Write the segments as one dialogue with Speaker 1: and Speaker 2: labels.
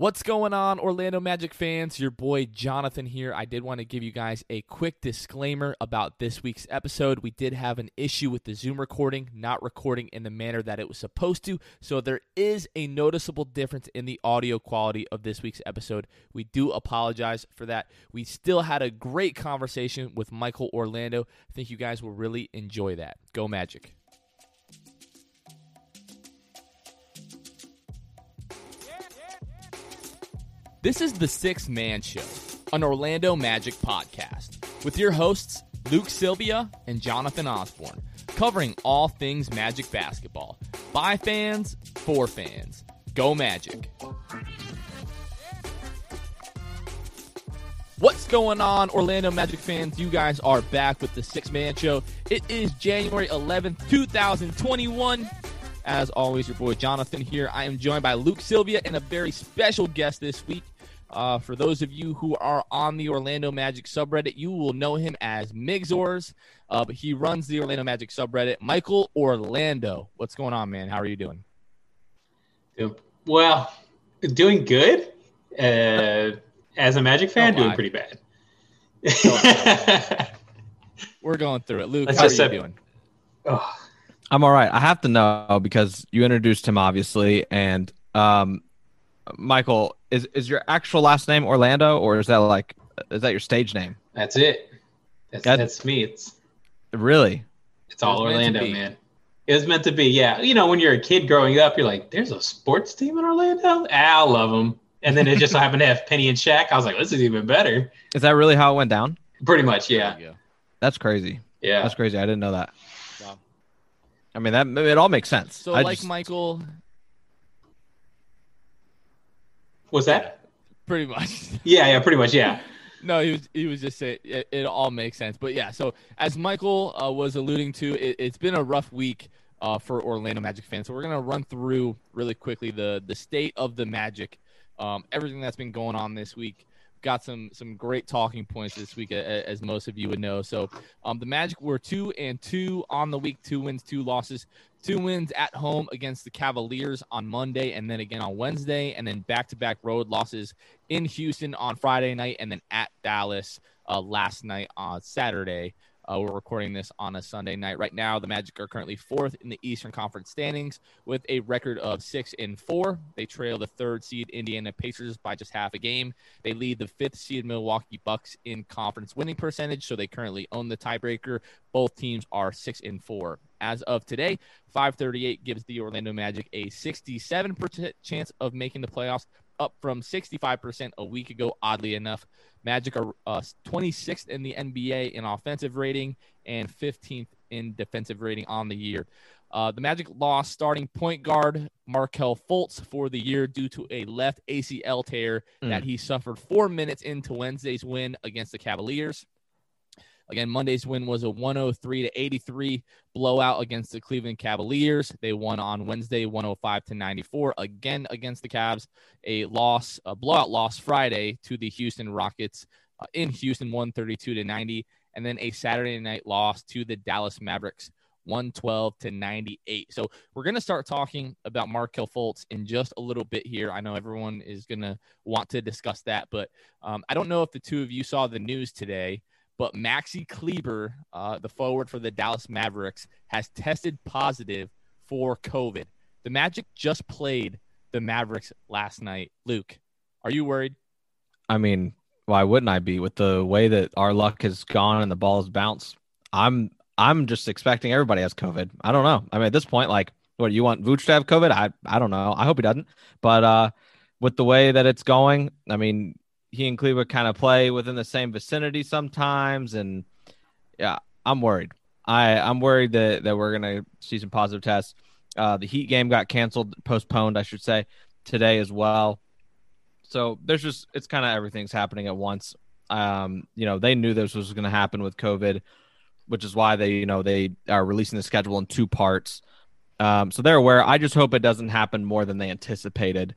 Speaker 1: What's going on, Orlando Magic fans? Your boy Jonathan here. I did want to give you guys a quick disclaimer about this week's episode. We did have an issue with the Zoom recording, not recording in the manner that it was supposed to. So there is a noticeable difference in the audio quality of this week's episode. We do apologize for that. We still had a great conversation with Michael Orlando. I think you guys will really enjoy that. Go Magic. This is the Sixth Man Show, an Orlando Magic podcast, with your hosts, Luke Sylvia and Jonathan Osborne, covering all things Magic basketball. By fans, for fans. Go Magic. What's going on, Orlando Magic fans? You guys are back with the Sixth Man Show. It is January 11th, 2021. As always, your boy Jonathan here. I am joined by Luke Sylvia and a very special guest this week. Uh, for those of you who are on the Orlando Magic subreddit, you will know him as Migzors, uh, but he runs the Orlando Magic subreddit. Michael Orlando, what's going on, man? How are you doing?
Speaker 2: Well, doing good. Uh, as a Magic fan, doing pretty bad.
Speaker 1: We're going through it. Luke, Let's how are you doing?
Speaker 3: Oh. I'm all right. I have to know because you introduced him, obviously, and um, Michael, is is your actual last name Orlando, or is that like is that your stage name?
Speaker 2: That's it. That's that's, that's me. It's
Speaker 3: really.
Speaker 2: It's all it Orlando, man. It was meant to be. Yeah, you know, when you're a kid growing up, you're like, "There's a sports team in Orlando. Ah, I love them." And then it just happened to have Penny and Shaq. I was like, "This is even better."
Speaker 3: Is that really how it went down?
Speaker 2: Pretty much, yeah.
Speaker 3: That's crazy.
Speaker 2: Yeah,
Speaker 3: that's crazy. I didn't know that. Wow. I mean, that it all makes sense.
Speaker 1: So,
Speaker 3: I
Speaker 1: like just... Michael,
Speaker 2: was that?
Speaker 1: Pretty much.
Speaker 2: Yeah, yeah, pretty much, yeah.
Speaker 1: no, he was he was just saying it, it, all makes sense. But yeah, so as Michael uh, was alluding to, it, has been a rough week uh, for Orlando Magic fans. So we're gonna run through really quickly the the state of the Magic, um, everything that's been going on this week got some some great talking points this week, as most of you would know. So, um, the Magic were two and two on the week, two wins, two losses, two wins at home against the Cavaliers on Monday, and then again on Wednesday, and then back to back road losses in Houston on Friday night, and then at Dallas uh, last night on Saturday. Uh, we're recording this on a Sunday night. Right now, the Magic are currently fourth in the Eastern Conference standings with a record of six and four. They trail the third seed Indiana Pacers by just half a game. They lead the fifth seed Milwaukee Bucks in conference winning percentage, so they currently own the tiebreaker. Both teams are six and four. As of today, 538 gives the Orlando Magic a 67% chance of making the playoffs, up from 65% a week ago, oddly enough. Magic are uh, 26th in the NBA in offensive rating and 15th in defensive rating on the year. Uh, the Magic lost starting point guard Markelle Fultz for the year due to a left ACL tear mm. that he suffered four minutes into Wednesday's win against the Cavaliers. Again, Monday's win was a 103 to 83 blowout against the Cleveland Cavaliers. They won on Wednesday 105 to 94 again against the Cavs. A loss, a blowout loss Friday to the Houston Rockets uh, in Houston 132 to 90 and then a Saturday night loss to the Dallas Mavericks 112 to 98. So we're going to start talking about Markelle Fultz in just a little bit here. I know everyone is going to want to discuss that, but um, I don't know if the two of you saw the news today but Maxi Kleber, uh, the forward for the Dallas Mavericks, has tested positive for COVID. The Magic just played the Mavericks last night. Luke, are you worried?
Speaker 3: I mean, why wouldn't I be with the way that our luck has gone and the ball has bounced? I'm I'm just expecting everybody has COVID. I don't know. I mean, at this point, like, what do you want Vooch to have COVID? I I don't know. I hope he doesn't. But uh, with the way that it's going, I mean, he and Cleveland kind of play within the same vicinity sometimes, and yeah, I'm worried. I I'm worried that that we're gonna see some positive tests. Uh, the Heat game got canceled, postponed, I should say, today as well. So there's just it's kind of everything's happening at once. Um, you know, they knew this was going to happen with COVID, which is why they you know they are releasing the schedule in two parts. Um, so they're aware. I just hope it doesn't happen more than they anticipated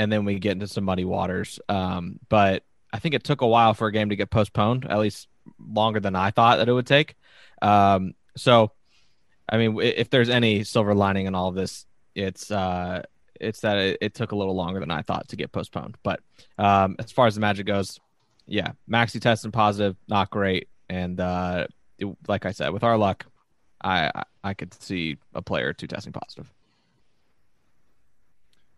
Speaker 3: and then we get into some muddy waters. Um, but I think it took a while for a game to get postponed, at least longer than I thought that it would take. Um, so, I mean, if there's any silver lining in all of this, it's uh, it's that it, it, took a little longer than I thought to get postponed. But um, as far as the Magic goes, yeah, Maxi testing positive, not great, and uh, it, like I said, with our luck, I I could see a player or two testing positive.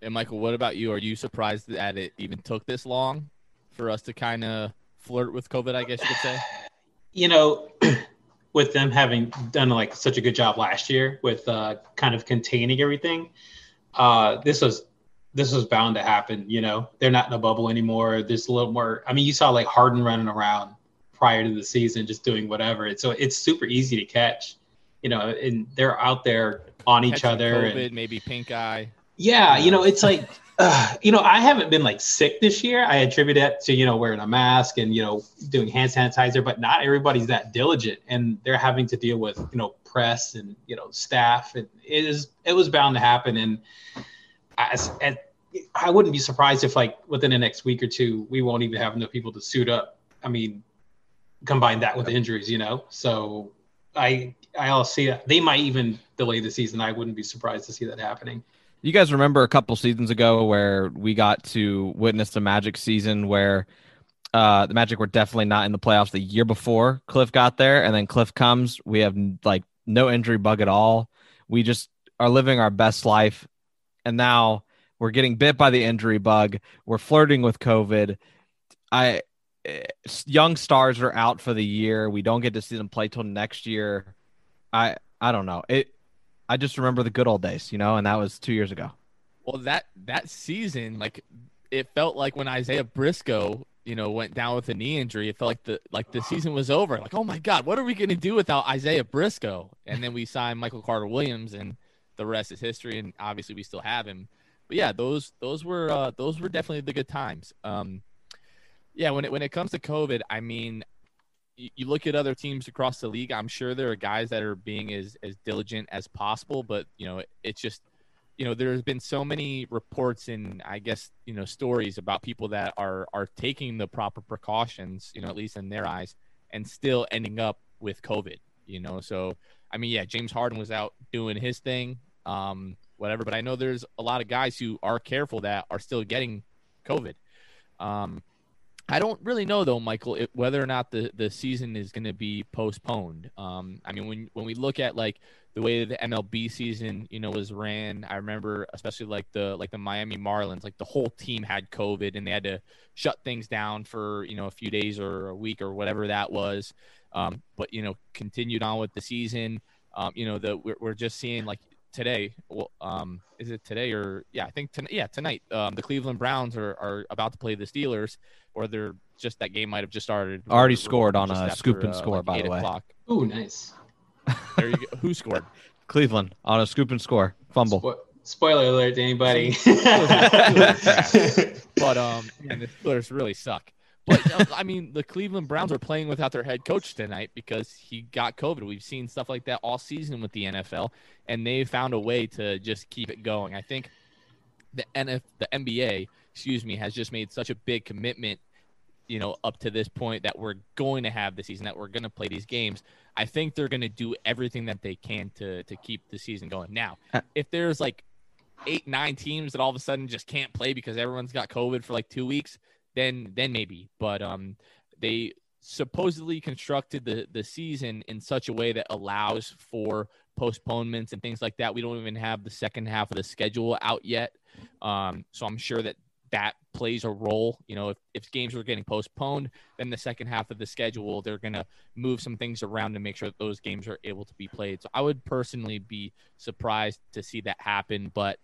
Speaker 1: And Michael, what about you? Are you surprised that it even took this long for us to kind of flirt with COVID? I guess you could say.
Speaker 2: You know, with them having done like such a good job last year with uh, kind of containing everything, uh, this was this was bound to happen. You know, they're not in a bubble anymore. There's a little more. I mean, you saw like Harden running around prior to the season, just doing whatever. And so it's super easy to catch. You know, and they're out there on each other.
Speaker 1: COVID,
Speaker 2: and,
Speaker 1: maybe pink eye.
Speaker 2: Yeah, you know, it's like, uh, you know, I haven't been like sick this year. I attribute it to you know wearing a mask and you know doing hand sanitizer, but not everybody's that diligent, and they're having to deal with you know press and you know staff, and it is it was bound to happen, and as, I wouldn't be surprised if like within the next week or two we won't even have enough people to suit up. I mean, combine that with injuries, you know. So I I'll see that they might even delay the season. I wouldn't be surprised to see that happening.
Speaker 3: You guys remember a couple seasons ago where we got to witness the Magic season where uh, the Magic were definitely not in the playoffs the year before Cliff got there, and then Cliff comes. We have like no injury bug at all. We just are living our best life, and now we're getting bit by the injury bug. We're flirting with COVID. I eh, young stars are out for the year. We don't get to see them play till next year. I I don't know. It I just remember the good old days, you know, and that was two years ago.
Speaker 1: Well, that that season, like it felt like when Isaiah Briscoe, you know, went down with a knee injury. It felt like the like the season was over. Like, oh my God, what are we going to do without Isaiah Briscoe? And then we signed Michael Carter Williams, and the rest is history. And obviously, we still have him. But yeah, those those were uh, those were definitely the good times. Um, yeah, when it when it comes to COVID, I mean, you look at other teams across the league. I'm sure there are guys that are being as as diligent as possible, but you know, it's just you know, there's been so many reports and I guess you know stories about people that are are taking the proper precautions, you know, at least in their eyes, and still ending up with COVID. You know, so I mean, yeah, James Harden was out doing his thing, um, whatever. But I know there's a lot of guys who are careful that are still getting COVID. Um, I don't really know though, Michael, it, whether or not the, the season is going to be postponed. Um, I mean, when when we look at like the way the MLB season, you know, was ran, I remember especially like the like the Miami Marlins, like the whole team had COVID and they had to shut things down for you know a few days or a week or whatever that was. Um, but you know, continued on with the season. Um, you know, the we're, we're just seeing like today. Well, um, is it today or yeah? I think tonight. Yeah, tonight. Um, the Cleveland Browns are, are about to play the Steelers, or they're just that game might have just started.
Speaker 3: Already scored on a after, scoop and uh, score, like by the way.
Speaker 2: Oh, nice.
Speaker 1: There you go. Who scored?
Speaker 3: Cleveland on a scoop and score fumble. Spo-
Speaker 2: spoiler alert to anybody.
Speaker 1: but um, and the Steelers really suck. But uh, I mean, the Cleveland Browns are playing without their head coach tonight because he got COVID. We've seen stuff like that all season with the NFL, and they found a way to just keep it going. I think the NF, the NBA, excuse me, has just made such a big commitment, you know, up to this point that we're going to have the season, that we're going to play these games. I think they're going to do everything that they can to to keep the season going. Now, uh, if there's like eight, nine teams that all of a sudden just can't play because everyone's got COVID for like two weeks then then maybe. But um, they supposedly constructed the the season in such a way that allows for postponements and things like that. We don't even have the second half of the schedule out yet, um, so I'm sure that that plays a role. You know, if, if games are getting postponed, then the second half of the schedule, they're to move some things around to make sure that those games are able to be played. So I would personally be surprised to see that happen. But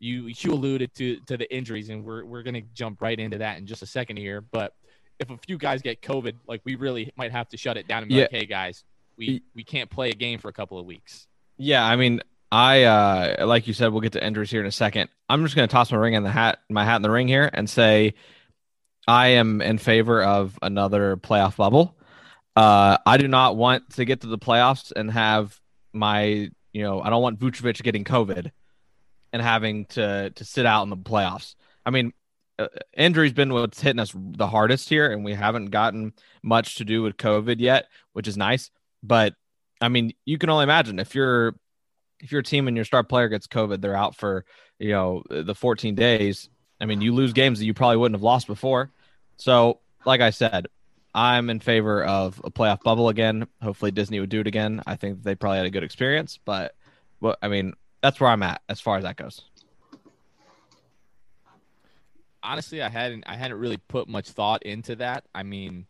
Speaker 1: you you alluded to to the injuries, and we're we're gonna jump right into that in just a second here. But if a few guys get COVID, like we really might have to shut it down and be yeah. like, hey guys, we we can't play a game for a couple of weeks.
Speaker 3: Yeah, I mean, I uh like you said, we'll get to injuries here in a second. I'm just gonna toss my ring in the hat, my hat in the ring here, and say I am in favor of another playoff bubble. Uh, I do not want to get to the playoffs and have my, you know, I don't want Vucevic getting COVID and having to to sit out in the playoffs. I mean, uh, injury's been what's hitting us the hardest here, and we haven't gotten much to do with COVID yet, which is nice. But I mean, you can only imagine if you're if your team and your star player gets COVID, they're out for you know the 14 days. I mean, you lose games that you probably wouldn't have lost before. So, like I said, I'm in favor of a playoff bubble again. Hopefully, Disney would do it again. I think they probably had a good experience, but well, I mean, that's where I'm at as far as that goes.
Speaker 1: Honestly, I hadn't I hadn't really put much thought into that. I mean,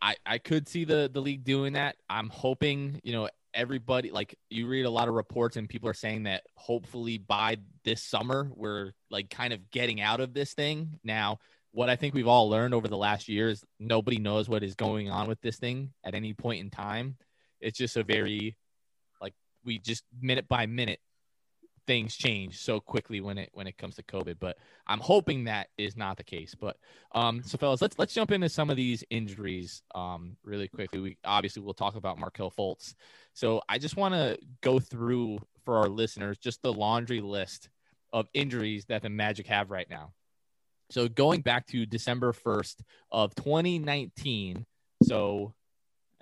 Speaker 1: I I could see the the league doing that. I'm hoping, you know, everybody like you read a lot of reports and people are saying that hopefully by this summer we're like kind of getting out of this thing. Now, what I think we've all learned over the last year is nobody knows what is going on with this thing at any point in time. It's just a very we just minute by minute things change so quickly when it when it comes to COVID. But I'm hoping that is not the case. But um, so fellas, let's let's jump into some of these injuries um, really quickly. We obviously we'll talk about Markelle Fultz. So I just want to go through for our listeners just the laundry list of injuries that the Magic have right now. So going back to December 1st of 2019. So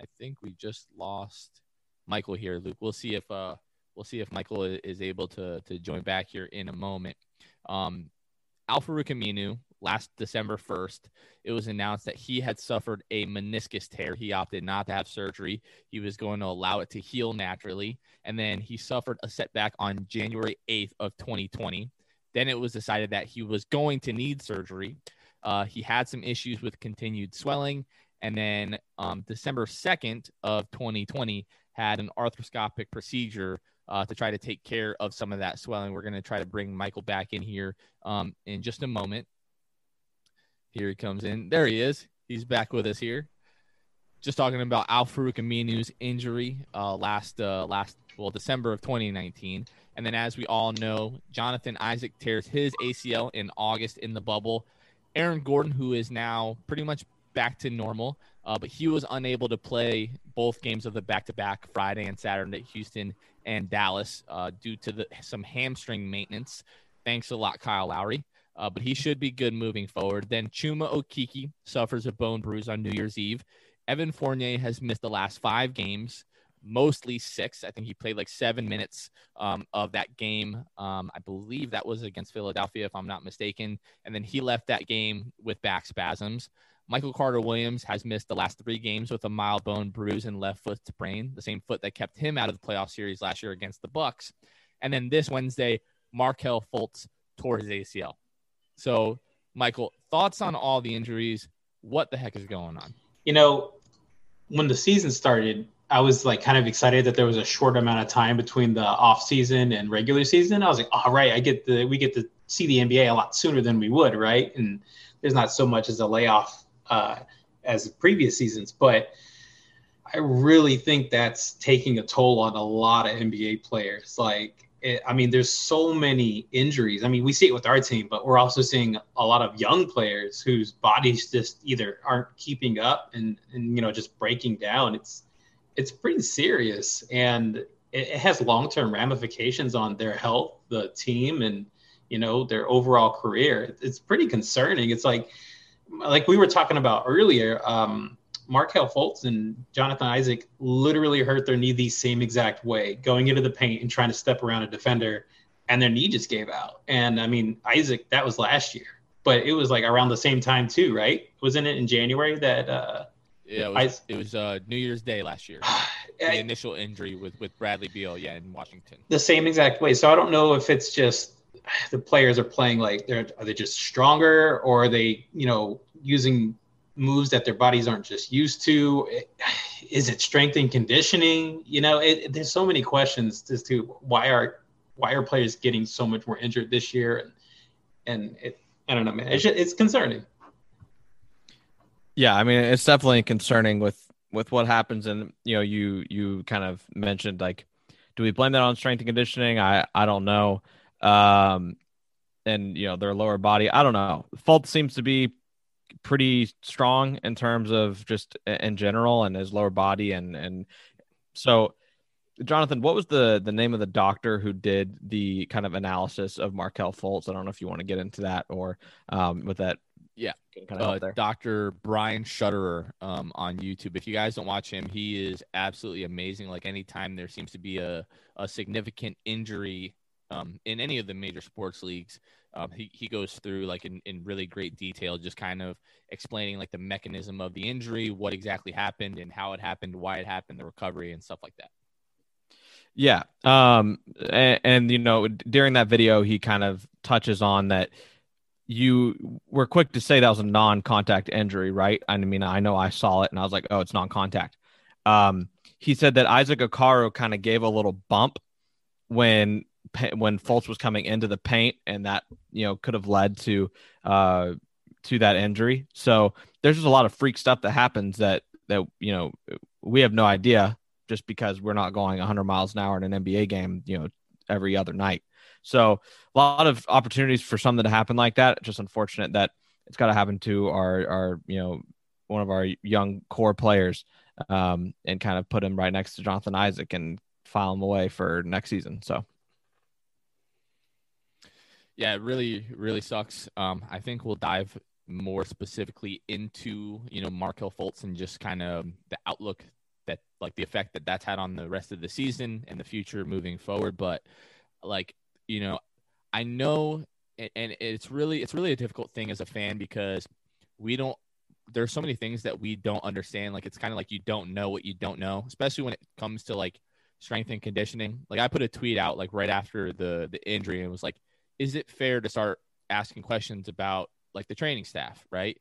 Speaker 1: I think we just lost Michael here, Luke. We'll see if uh we'll see if Michael is able to to join back here in a moment. Um Al-Farouq last December 1st, it was announced that he had suffered a meniscus tear. He opted not to have surgery. He was going to allow it to heal naturally. And then he suffered a setback on January 8th of 2020. Then it was decided that he was going to need surgery. Uh, he had some issues with continued swelling. And then um, December 2nd of 2020 had an arthroscopic procedure uh, to try to take care of some of that swelling. We're going to try to bring Michael back in here um, in just a moment. Here he comes in. There he is. He's back with us here. Just talking about Al-Farouq Aminu's injury uh, last uh, last well December of 2019, and then as we all know, Jonathan Isaac tears his ACL in August in the bubble. Aaron Gordon, who is now pretty much back to normal, uh, but he was unable to play both games of the back-to-back Friday and Saturday at Houston and Dallas uh, due to the, some hamstring maintenance. Thanks a lot, Kyle Lowry uh, but he should be good moving forward. Then Chuma Okeke suffers a bone bruise on New Year's Eve. Evan Fournier has missed the last five games, mostly six. I think he played like seven minutes um, of that game. Um, I believe that was against Philadelphia, if I'm not mistaken. And then he left that game with back spasms. Michael Carter Williams has missed the last three games with a mild bone bruise and left foot sprain, the same foot that kept him out of the playoff series last year against the Bucks. And then this Wednesday, Markelle Fultz tore his ACL. So, Michael, thoughts on all the injuries? What the heck is going on?
Speaker 2: You know, when the season started, I was like kind of excited that there was a short amount of time between the off season and regular season. I was like, all right, I get the we get to see the NBA a lot sooner than we would, right? And there's not so much as a layoff uh, as previous seasons, but I really think that's taking a toll on a lot of NBA players. Like it, I mean, there's so many injuries. I mean, we see it with our team, but we're also seeing a lot of young players whose bodies just either aren't keeping up and, and you know just breaking down. It's it's pretty serious, and it, it has long term ramifications on their health, the team, and you know their overall career. It's pretty concerning. It's like like we were talking about earlier. Um, Markelle Fultz and Jonathan Isaac literally hurt their knee the same exact way, going into the paint and trying to step around a defender, and their knee just gave out. And I mean, Isaac, that was last year, but it was like around the same time too, right? Wasn't it in January that? Uh,
Speaker 1: yeah, it was, I, it was uh, New Year's Day last year. the initial injury with with Bradley Beal, yeah, in Washington.
Speaker 2: The same exact way. So I don't know if it's just the players are playing like they're are they just stronger or are they you know using moves that their bodies aren't just used to? Is it strength and conditioning? You know, it, there's so many questions as to why are why are players getting so much more injured this year, and and it, I don't know, man, it's just, it's concerning.
Speaker 3: Yeah, I mean, it's definitely concerning with with what happens, and you know, you you kind of mentioned like, do we blame that on strength and conditioning? I I don't know. Um, and you know their lower body. I don't know. Fultz seems to be pretty strong in terms of just in general and his lower body and and so Jonathan, what was the the name of the doctor who did the kind of analysis of Markelle Fultz? I don't know if you want to get into that or um, with that.
Speaker 1: Yeah, kind of uh, Dr. Brian Sutterer um, on YouTube. If you guys don't watch him, he is absolutely amazing. Like anytime there seems to be a, a significant injury um, in any of the major sports leagues, um, he, he goes through like in, in really great detail, just kind of explaining like the mechanism of the injury, what exactly happened and how it happened, why it happened, the recovery and stuff like that.
Speaker 3: Yeah. Um, and, and, you know, during that video, he kind of touches on that you were quick to say that was a non-contact injury, right? I mean, I know I saw it and I was like, oh, it's non-contact. Um, he said that Isaac Okoro kind of gave a little bump when when Fultz was coming into the paint, and that you know could have led to uh, to that injury. So there's just a lot of freak stuff that happens that that you know we have no idea just because we're not going 100 miles an hour in an NBA game, you know, every other night. So a lot of opportunities for something to happen like that. Just unfortunate that it's got to happen to our our you know one of our young core players um, and kind of put him right next to Jonathan Isaac and file him away for next season. So.
Speaker 1: Yeah, it really, really sucks. Um, I think we'll dive more specifically into you know Markelle Fultz and just kind of the outlook that like the effect that that's had on the rest of the season and the future moving forward. But like you know, I know, and it's really it's really a difficult thing as a fan because we don't. There's so many things that we don't understand. Like it's kind of like you don't know what you don't know, especially when it comes to like strength and conditioning. Like I put a tweet out like right after the the injury and was like, is it fair to start asking questions about like the training staff, right?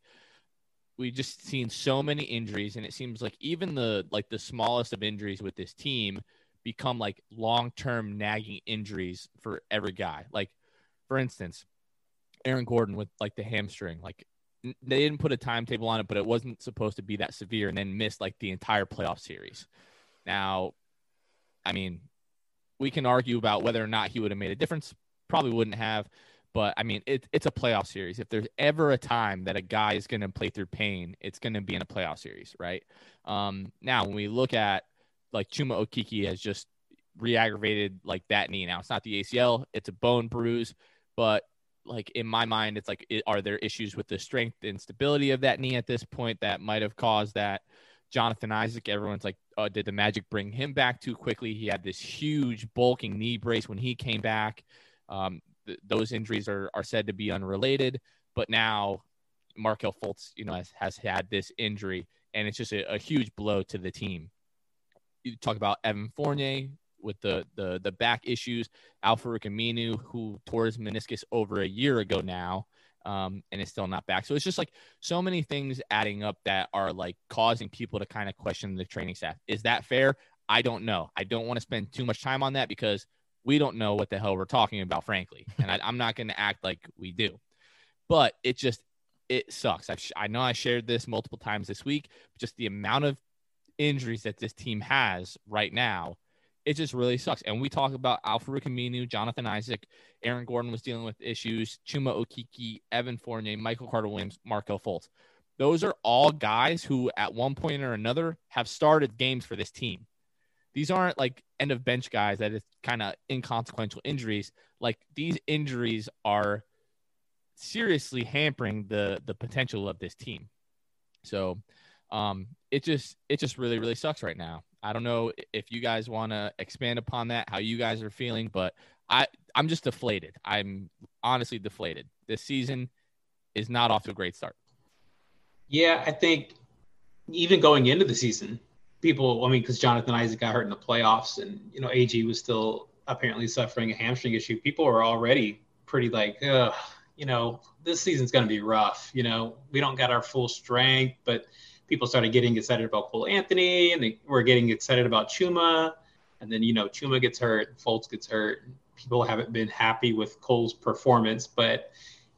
Speaker 1: We've just seen so many injuries, and it seems like even the like the smallest of injuries with this team become like long term nagging injuries for every guy. Like, for instance, Aaron Gordon with like the hamstring, like they didn't put a timetable on it, but it wasn't supposed to be that severe and then missed like the entire playoff series. Now, I mean, we can argue about whether or not he would have made a difference. Probably wouldn't have. But I mean, it, it's a playoff series. If there's ever a time that a guy is going to play through pain, it's going to be in a playoff series, right? Um, now, when we look at like Chuma Okeke has just re-aggravated like that knee. Now it's not the ACL; it's a bone bruise. But like in my mind, it's like, it, are there issues with the strength and stability of that knee at this point that might have caused that? Jonathan Isaac, everyone's like, oh, did the Magic bring him back too quickly? He had this huge bulking knee brace when he came back. Um, th- those injuries are, are said to be unrelated, but now Markelle Fultz, you know, has, has had this injury, and it's just a, a huge blow to the team you talk about Evan Fournier with the the the back issues, Al-Farouq Aminu, who tore his meniscus over a year ago now, um, and is still not back. So it's just like so many things adding up that are like causing people to kind of question the training staff. Is that fair? I don't know. I don't want to spend too much time on that because we don't know what the hell we're talking about, frankly, and I, am not going to act like we do. But it just it sucks. i I know I shared this multiple times this week. Just the amount of injuries that this team has right now, it just really sucks. And we talk about Al-Farouq Aminu, Jonathan Isaac, Aaron Gordon was dealing with issues, Chuma Okeke, Evan Fournier, Michael Carter Williams, Markelle Fultz. Those are all guys who, at one point or another, have started games for this team. These aren't like end of bench guys that is kind of inconsequential injuries. Like these injuries are seriously hampering the the potential of this team. So um, it just it just really really sucks right now. I don't know if you guys want to expand upon that, how you guys are feeling, but I I'm just deflated. I'm honestly deflated. This season is not off to a great start.
Speaker 2: Yeah, I think even going into the season, people. I mean, because Jonathan Isaac got hurt in the playoffs, and you know AG was still apparently suffering a hamstring issue. People were already pretty like, you know, this season's going to be rough. You know, we don't got our full strength, but people started getting excited about Cole Anthony, and they were getting excited about Chuma. And then you know Chuma gets hurt, Fultz gets hurt. People haven't been happy with Cole's performance, but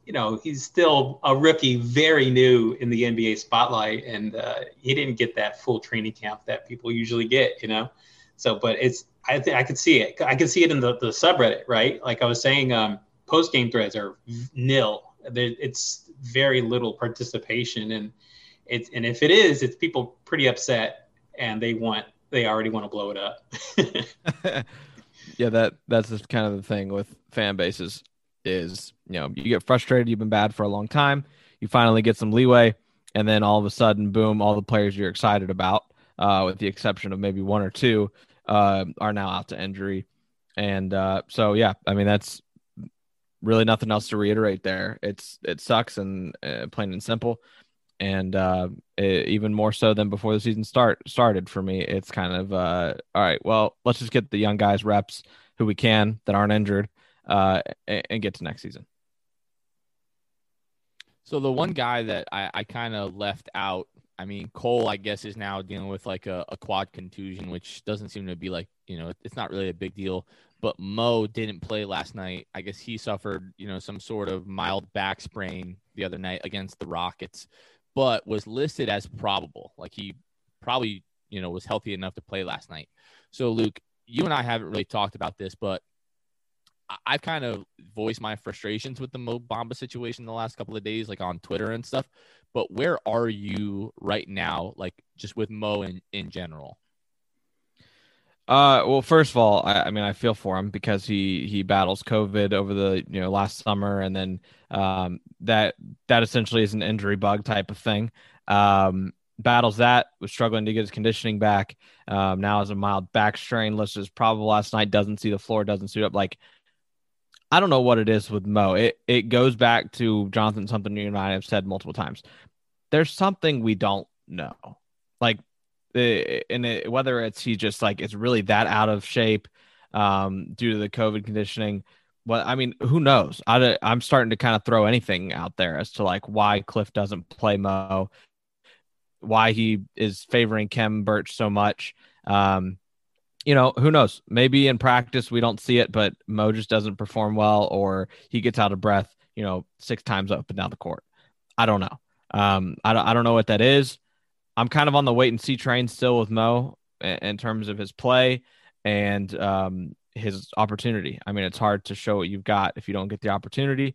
Speaker 2: you know he's still a rookie, very new in the NBA spotlight, and uh, he didn't get that full training camp that people usually get. You know, so but it's I think I could see it. I could see it in the, the subreddit, right? Like I was saying, um, post game threads are nil. It's very little participation, and it's and if it is, it's people pretty upset and they want they already want to blow it up.
Speaker 3: yeah, that that's just kind of the thing with fan bases is you know you get frustrated. You've been bad for a long time. You finally get some leeway, and then all of a sudden, boom! All the players you're excited about, uh, with the exception of maybe one or two, uh, are now out to injury. And uh, so, yeah, I mean that's really nothing else to reiterate there. It's it sucks and uh, plain and simple. And uh, it, even more so than before the season start started for me, it's kind of uh, all right. Well, let's just get the young guys reps who we can that aren't injured, uh, and, get to next season.
Speaker 1: So the one guy that I, I kind of left out, I mean, Cole, I guess, is now dealing with like a, a, quad contusion, which doesn't seem to be like, you know, it's not really a big deal but Mo didn't play last night. I guess he suffered, you know, some sort of mild back sprain the other night against the Rockets, but was listed as probable. Like he probably, you know, was healthy enough to play last night. So, Luke, you and I haven't really talked about this, but I've kind of voiced my frustrations with the Mo Bamba situation the last couple of days, like on Twitter and stuff. But where are you right now, like just with Mo in, in general?
Speaker 3: Uh, well, first of all, I, I, mean, I feel for him because he he battles COVID over the you know last summer, and then um, that that essentially is an injury bug type of thing. Um, battles that was struggling to get his conditioning back. Um, now has a mild back strain, listed as probable last night. Doesn't see the floor, doesn't suit up. Like, I don't know what it is with Mo. It it goes back to Jonathan, something you and I have said multiple times. There's something we don't know. Like and it, whether it's he just like it's really that out of shape um, due to the COVID conditioning. Well, I mean, who knows? I, I'm starting to kind of throw anything out there as to like why Cliff doesn't play Mo, why he is favoring Khem Birch so much. Um, you know, who knows? Maybe in practice we don't see it, but Mo just doesn't perform well, or he gets out of breath, you know, six times up and down the court. I don't know. Um, I don't, I don't know what that is. I'm kind of on the wait and see train still with Mo in terms of his play and um, his opportunity. I mean, it's hard to show what you've got if you don't get the opportunity.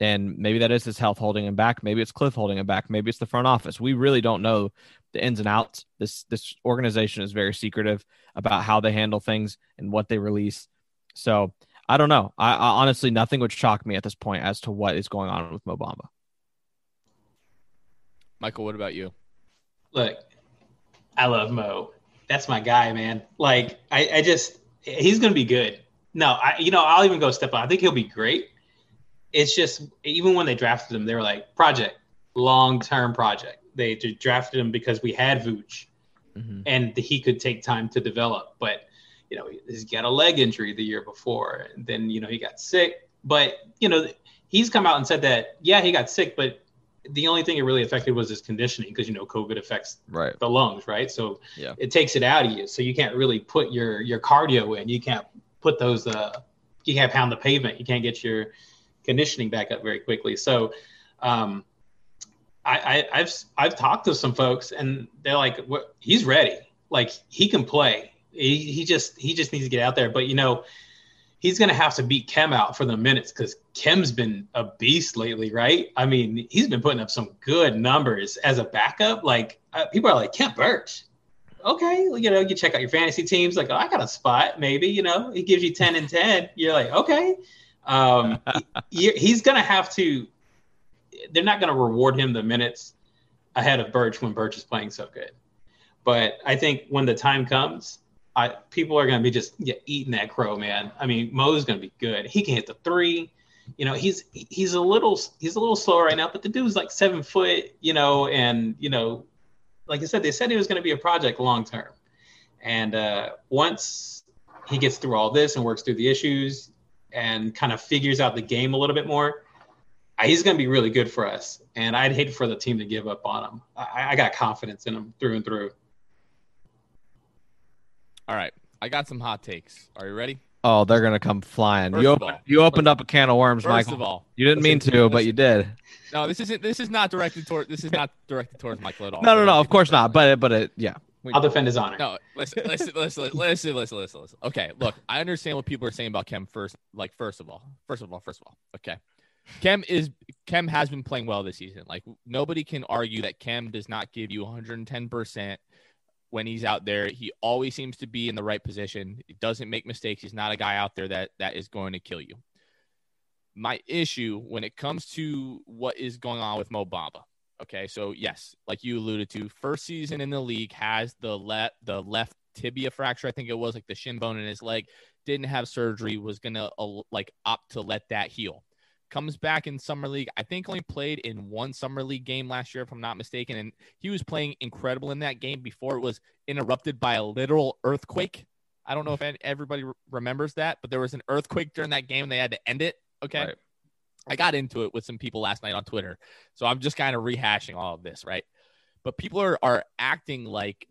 Speaker 3: And maybe that is his health holding him back. Maybe it's Cliff holding him back. Maybe it's the front office. We really don't know the ins and outs. This this organization is very secretive about how they handle things and what they release. So I don't know. I, I honestly nothing would shock me at this point as to what is going on with Mo Bamba.
Speaker 1: Michael, what about you?
Speaker 2: look, I love Mo. That's my guy, man. Like, I, I just, he's going to be good. No, I, you know, I'll even go step up. I think he'll be great. It's just, even when they drafted him, they were like, project, long term project. They drafted him because we had Vooch mm-hmm. and he could take time to develop. But, you know, he's got a leg injury the year before. And then, you know, he got sick. But, you know, he's come out and said that, yeah, he got sick, but the only thing it really affected was his conditioning because you know COVID affects
Speaker 3: right.
Speaker 2: the lungs, right? So yeah. it takes it out of you. So you can't really put your your cardio in. You can't put those. Uh, you can't pound the pavement. You can't get your conditioning back up very quickly. So, um, I, I have I've talked to some folks and they're like, what, he's ready. Like he can play. He, he just he just needs to get out there. But you know, he's going to have to beat Khem out for the minutes because Khem's been a beast lately, right? I mean, he's been putting up some good numbers as a backup. Like uh, people are like Khem Birch. Okay, you know, you check out your fantasy teams. Like, oh, I got a spot. Maybe you know, he gives you ten and ten. You're like, okay. Um, he, he's going to have to. They're not going to reward him the minutes ahead of Birch when Birch is playing so good. But I think when the time comes, I, people are going to be just yeah, eating that crow, man. I mean, Mo's going to be good. He can hit the three. You know, he's he's a little he's a little slow right now, but the dude's like seven foot. You know, and you know, like I said, they said he was going to be a project long term. And uh, once he gets through all this and works through the issues and kind of figures out the game a little bit more, he's going to be really good for us. And I'd hate for the team to give up on him. I, I got confidence in him through and through.
Speaker 1: All right, I got some hot takes. Are you ready?
Speaker 3: Oh, they're gonna come flying. First you opened you opened up a can of worms, first Michael. Of all, you didn't mean to, but you did.
Speaker 1: No, this isn't. This is not directed toward. This is not directed towards Michael at all.
Speaker 3: No, no, no. Of course not. But but it, yeah.
Speaker 2: I'll defend his honor.
Speaker 1: No, listen, listen, listen, listen, listen, listen, listen. Okay, look, I understand what people are saying about Khem. First, like, first of all, first of all, first of all, okay. Khem is Khem has been playing well this season. Like nobody can argue that Khem does not give you 110 percent when he's out there. He always seems to be in the right position. He doesn't make mistakes. He's not a guy out there that that is going to kill you. My issue when it comes to what is going on with Mo Bamba. Okay, so yes, like you alluded to, first season in the league has the left the left tibia fracture. I think it was like the shin bone in his leg. Didn't have surgery. Was gonna uh, like opt to let that heal comes back in summer league. I think only played in one summer league game last year, if I'm not mistaken, and he was playing incredible in that game before it was interrupted by a literal earthquake. I don't know if everybody remembers that, but there was an earthquake during that game. And they had to end it. Okay. Right. I got into it with some people last night on Twitter, so I'm just kind of rehashing all of this, right? But people are are acting like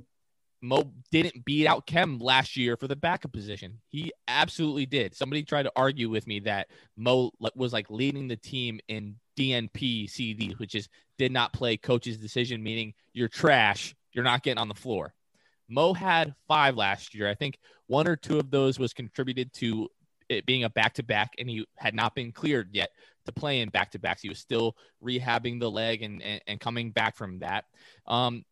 Speaker 1: Mo didn't beat out Khem last year for the backup position. He absolutely did. Somebody tried to argue with me that Mo was like leading the team in DNP CD, which is did not play coach's decision, meaning you're trash, you're not getting on the floor. Mo had five last year. I think one or two of those was contributed to it being a back to back, and he had not been cleared yet to play in back to backs. He was still rehabbing the leg and, and, and coming back from that. Um,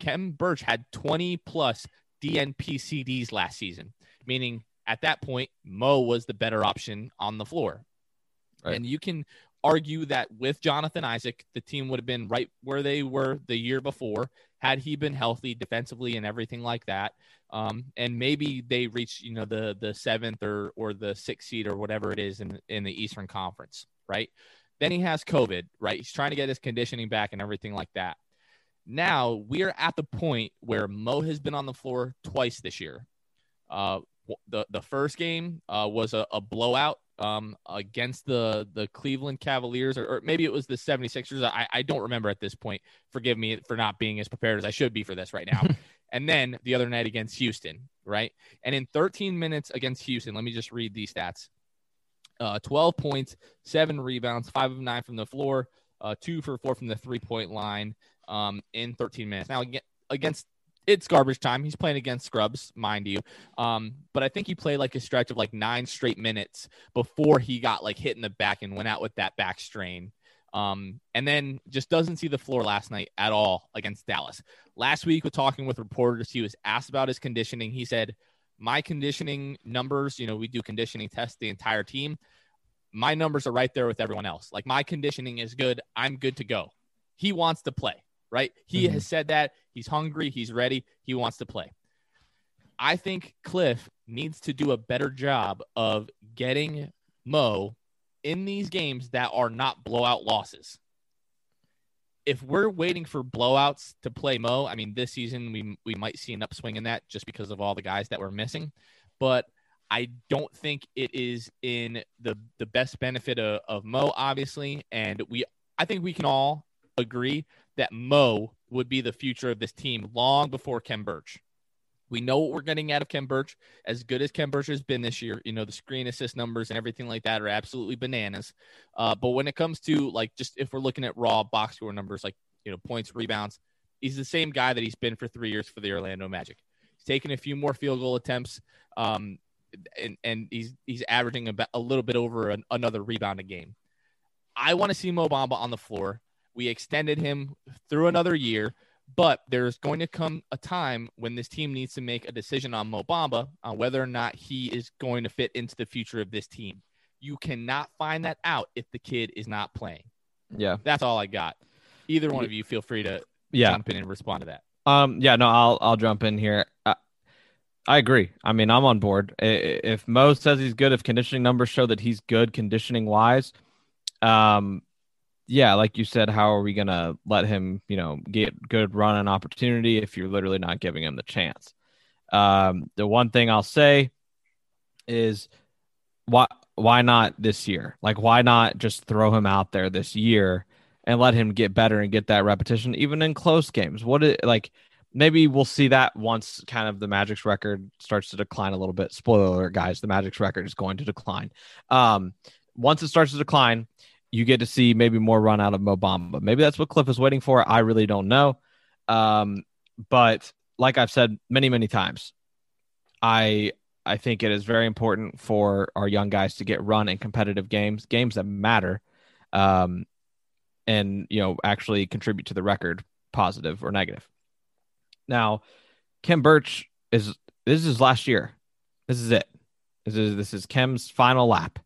Speaker 1: Khem Birch had 20 plus DNP CDs last season, meaning at that point, Mo was the better option on the floor. Right. And you can argue that with Jonathan Isaac, the team would have been right where they were the year before had he been healthy defensively and everything like that. Um, and maybe they reach, you know, the the seventh or or the sixth seed or whatever it is in in the Eastern Conference, right? Then he has COVID, right? He's trying to get his conditioning back and everything like that. Now we're at the point where Mo has been on the floor twice this year. Uh, the the first game uh, was a, a blowout um, against the the Cleveland Cavaliers, or, or, maybe it was the 76ers. I, I don't remember at this point. Forgive me for not being as prepared as I should be for this right now. and then the other night against Houston, right? And in 13 minutes against Houston, let me just read these stats: uh, 12 points, seven rebounds, five of nine from the floor, uh, two for four from the three point line, um, in 13 minutes. Now, against it's garbage time. He's playing against scrubs, mind you. Um, but I think he played like a stretch of like nine straight minutes before he got like hit in the back and went out with that back strain. Um, and then just doesn't see the floor last night at all against Dallas. Last week, with talking with reporters, he was asked about his conditioning. He said, My conditioning numbers, you know, we do conditioning tests the entire team. My numbers are right there with everyone else. Like my conditioning is good. I'm good to go. He wants to play right? He mm-hmm. has said that he's hungry, he's ready, he wants to play. I think Cliff needs to do a better job of getting Mo in these games that are not blowout losses. If we're waiting for blowouts to play Mo, I mean, this season we we might see an upswing in that just because of all the guys that we're missing, but I don't think it is in the the best benefit of, of Mo, obviously, and we I think we can all agree that Mo would be the future of this team long before Khem Birch. We know what we're getting out of Khem Birch. As good as Khem Birch has been this year, you know, the screen assist numbers and everything like that are absolutely bananas. Uh, but when it comes to like just if we're looking at raw box score numbers, like, you know, points, rebounds, he's the same guy that he's been for three years for the Orlando Magic. He's taken a few more field goal attempts. Um, and, and he's he's averaging about a little bit over an, another rebound a game. I want to see Mo Bamba on the floor. We extended him through another year, but there's going to come a time when this team needs to make a decision on Mobamba on whether or not he is going to fit into the future of this team. You cannot find that out if the kid is not playing.
Speaker 3: Yeah.
Speaker 1: That's all I got. Either one of you feel free to yeah. jump in and respond to that.
Speaker 3: Um yeah, no, I'll I'll jump in here. I, I agree. I mean, I'm on board. If Mo says he's good, if conditioning numbers show that he's good conditioning wise, um, yeah, like you said, how are we going to let him, you know, get good run and opportunity if you're literally not giving him the chance? Um, the one thing I'll say is why why not this year? Like why not just throw him out there this year and let him get better and get that repetition even in close games? What it like maybe we'll see that once kind of the Magic's record starts to decline a little bit. Spoiler guys, the Magic's record is going to decline. Um, once it starts to decline, you get to see maybe more run out of Mo Bamba. Maybe that's what Cliff is waiting for. I really don't know. Um, but like I've said many, many times, I I think it is very important for our young guys to get run in competitive games, games that matter, um, and you know actually contribute to the record, positive or negative. Now, Khem Birch is this is last year. This is it. This is this is Khem's final lap.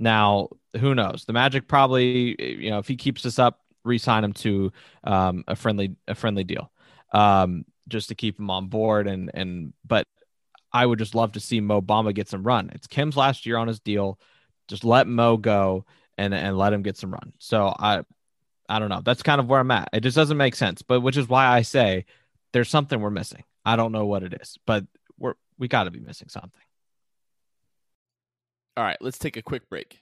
Speaker 3: Now, who knows? The Magic probably, you know, if he keeps this up, re-sign him to um, a friendly a friendly deal, um, just to keep him on board. And and but I would just love to see Mo Bamba get some run. It's Khem's last year on his deal. Just let Mo go and and let him get some run. So I I don't know. That's kind of where I'm at. It just doesn't make sense. But which is why I say there's something we're missing. I don't know what it is, but we're we got to be missing something.
Speaker 1: All right, let's take a quick break.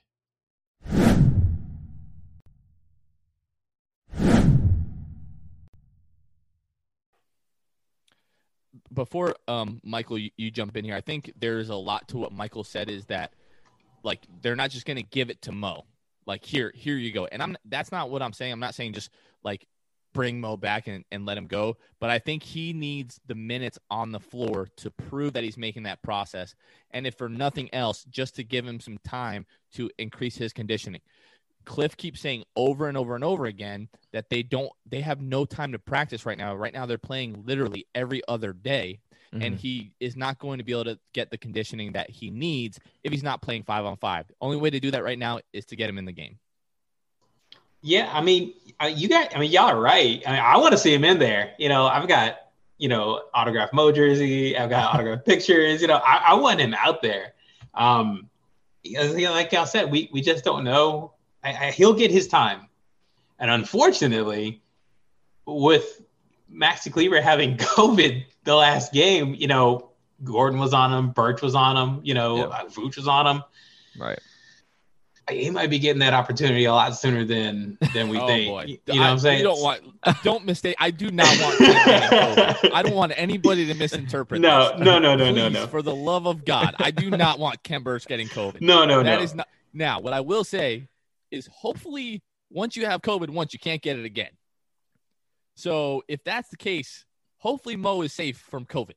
Speaker 1: Before um, Michael, you, you jump in here, I think there's a lot to what Michael said. Is that like they're not just going to give it to Mo, like here, here you go. And I'm that's not what I'm saying. I'm not saying just like bring Mo back and, and let him go. But I think he needs the minutes on the floor to prove that he's making that process. And if for nothing else, just to give him some time to increase his conditioning. Cliff keeps saying over and over and over again that they don't they have no time to practice right now. Right now they're playing literally every other day. Mm-hmm. And he is not going to be able to get the conditioning that he needs if he's not playing five on five. The only way to do that right now is to get him in the game.
Speaker 2: Yeah, I mean, you got. I mean, y'all are right. I mean, I want to see him in there. You know, I've got you know autograph Mo jersey. I've got autograph pictures. You know, I, I, want him out there. Um, you know, like y'all said, we we just don't know. I, I, he'll get his time, and unfortunately, with Maxi Kleber having COVID the last game, you know, Gordon was on him, Birch was on him, you know, yep. Vooch was on him.
Speaker 3: Right
Speaker 2: he might be getting that opportunity a lot sooner than than we oh, think. Boy. You know I, what I'm saying?
Speaker 1: You don't want don't mistake. I do not want. I don't want anybody to misinterpret.
Speaker 2: No,
Speaker 1: this.
Speaker 2: no, no, no, Please, no, no.
Speaker 1: For the love of God, I do not want Khem Birch getting COVID.
Speaker 2: No, no,
Speaker 1: that
Speaker 2: no.
Speaker 1: is not. Now, what I will say is, hopefully, once you have COVID, once you can't get it again. So, if that's the case, hopefully Mo is safe from COVID.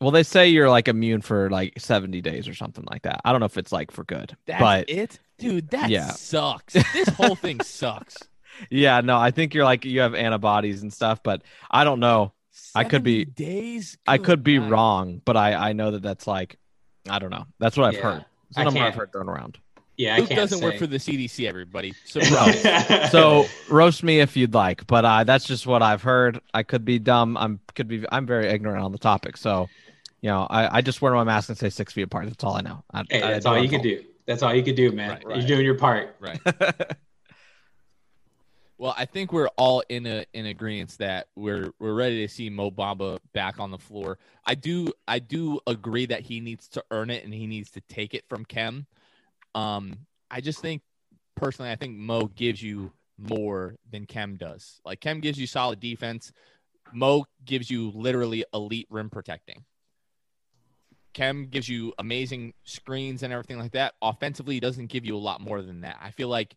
Speaker 3: Well, they say you're like immune for like 70 days or something like that. I don't know if it's like for good.
Speaker 1: That's
Speaker 3: but
Speaker 1: it? Dude, that yeah. sucks. This whole thing sucks.
Speaker 3: Yeah, no, I think you're like you have antibodies and stuff, but I don't know. I could be
Speaker 1: days.
Speaker 3: Good I could be God. wrong, but I I know that that's like I don't know. That's what I've yeah, heard. That's what I've heard thrown around.
Speaker 2: Yeah,
Speaker 1: Luke doesn't
Speaker 2: say.
Speaker 1: work for the CDC. Everybody, so
Speaker 3: so roast me if you'd like, but uh, that's just what I've heard. I could be dumb. I'm could be. I'm very ignorant on the topic, so you know, I, I just wear my mask and say six feet apart. That's all I know. I,
Speaker 2: hey, that's all you can do. That's all you can do, man. Right, right. You're doing your part.
Speaker 1: Right. well, I think we're all in a in agreement that we're we're ready to see Mo Bamba back on the floor. I do I do agree that he needs to earn it and he needs to take it from Khem. Um, I just think personally, I think Mo gives you more than Khem does. Like Khem gives you solid defense. Mo gives you literally elite rim protecting. Khem gives you amazing screens and everything like that. Offensively, he doesn't give you a lot more than that. I feel like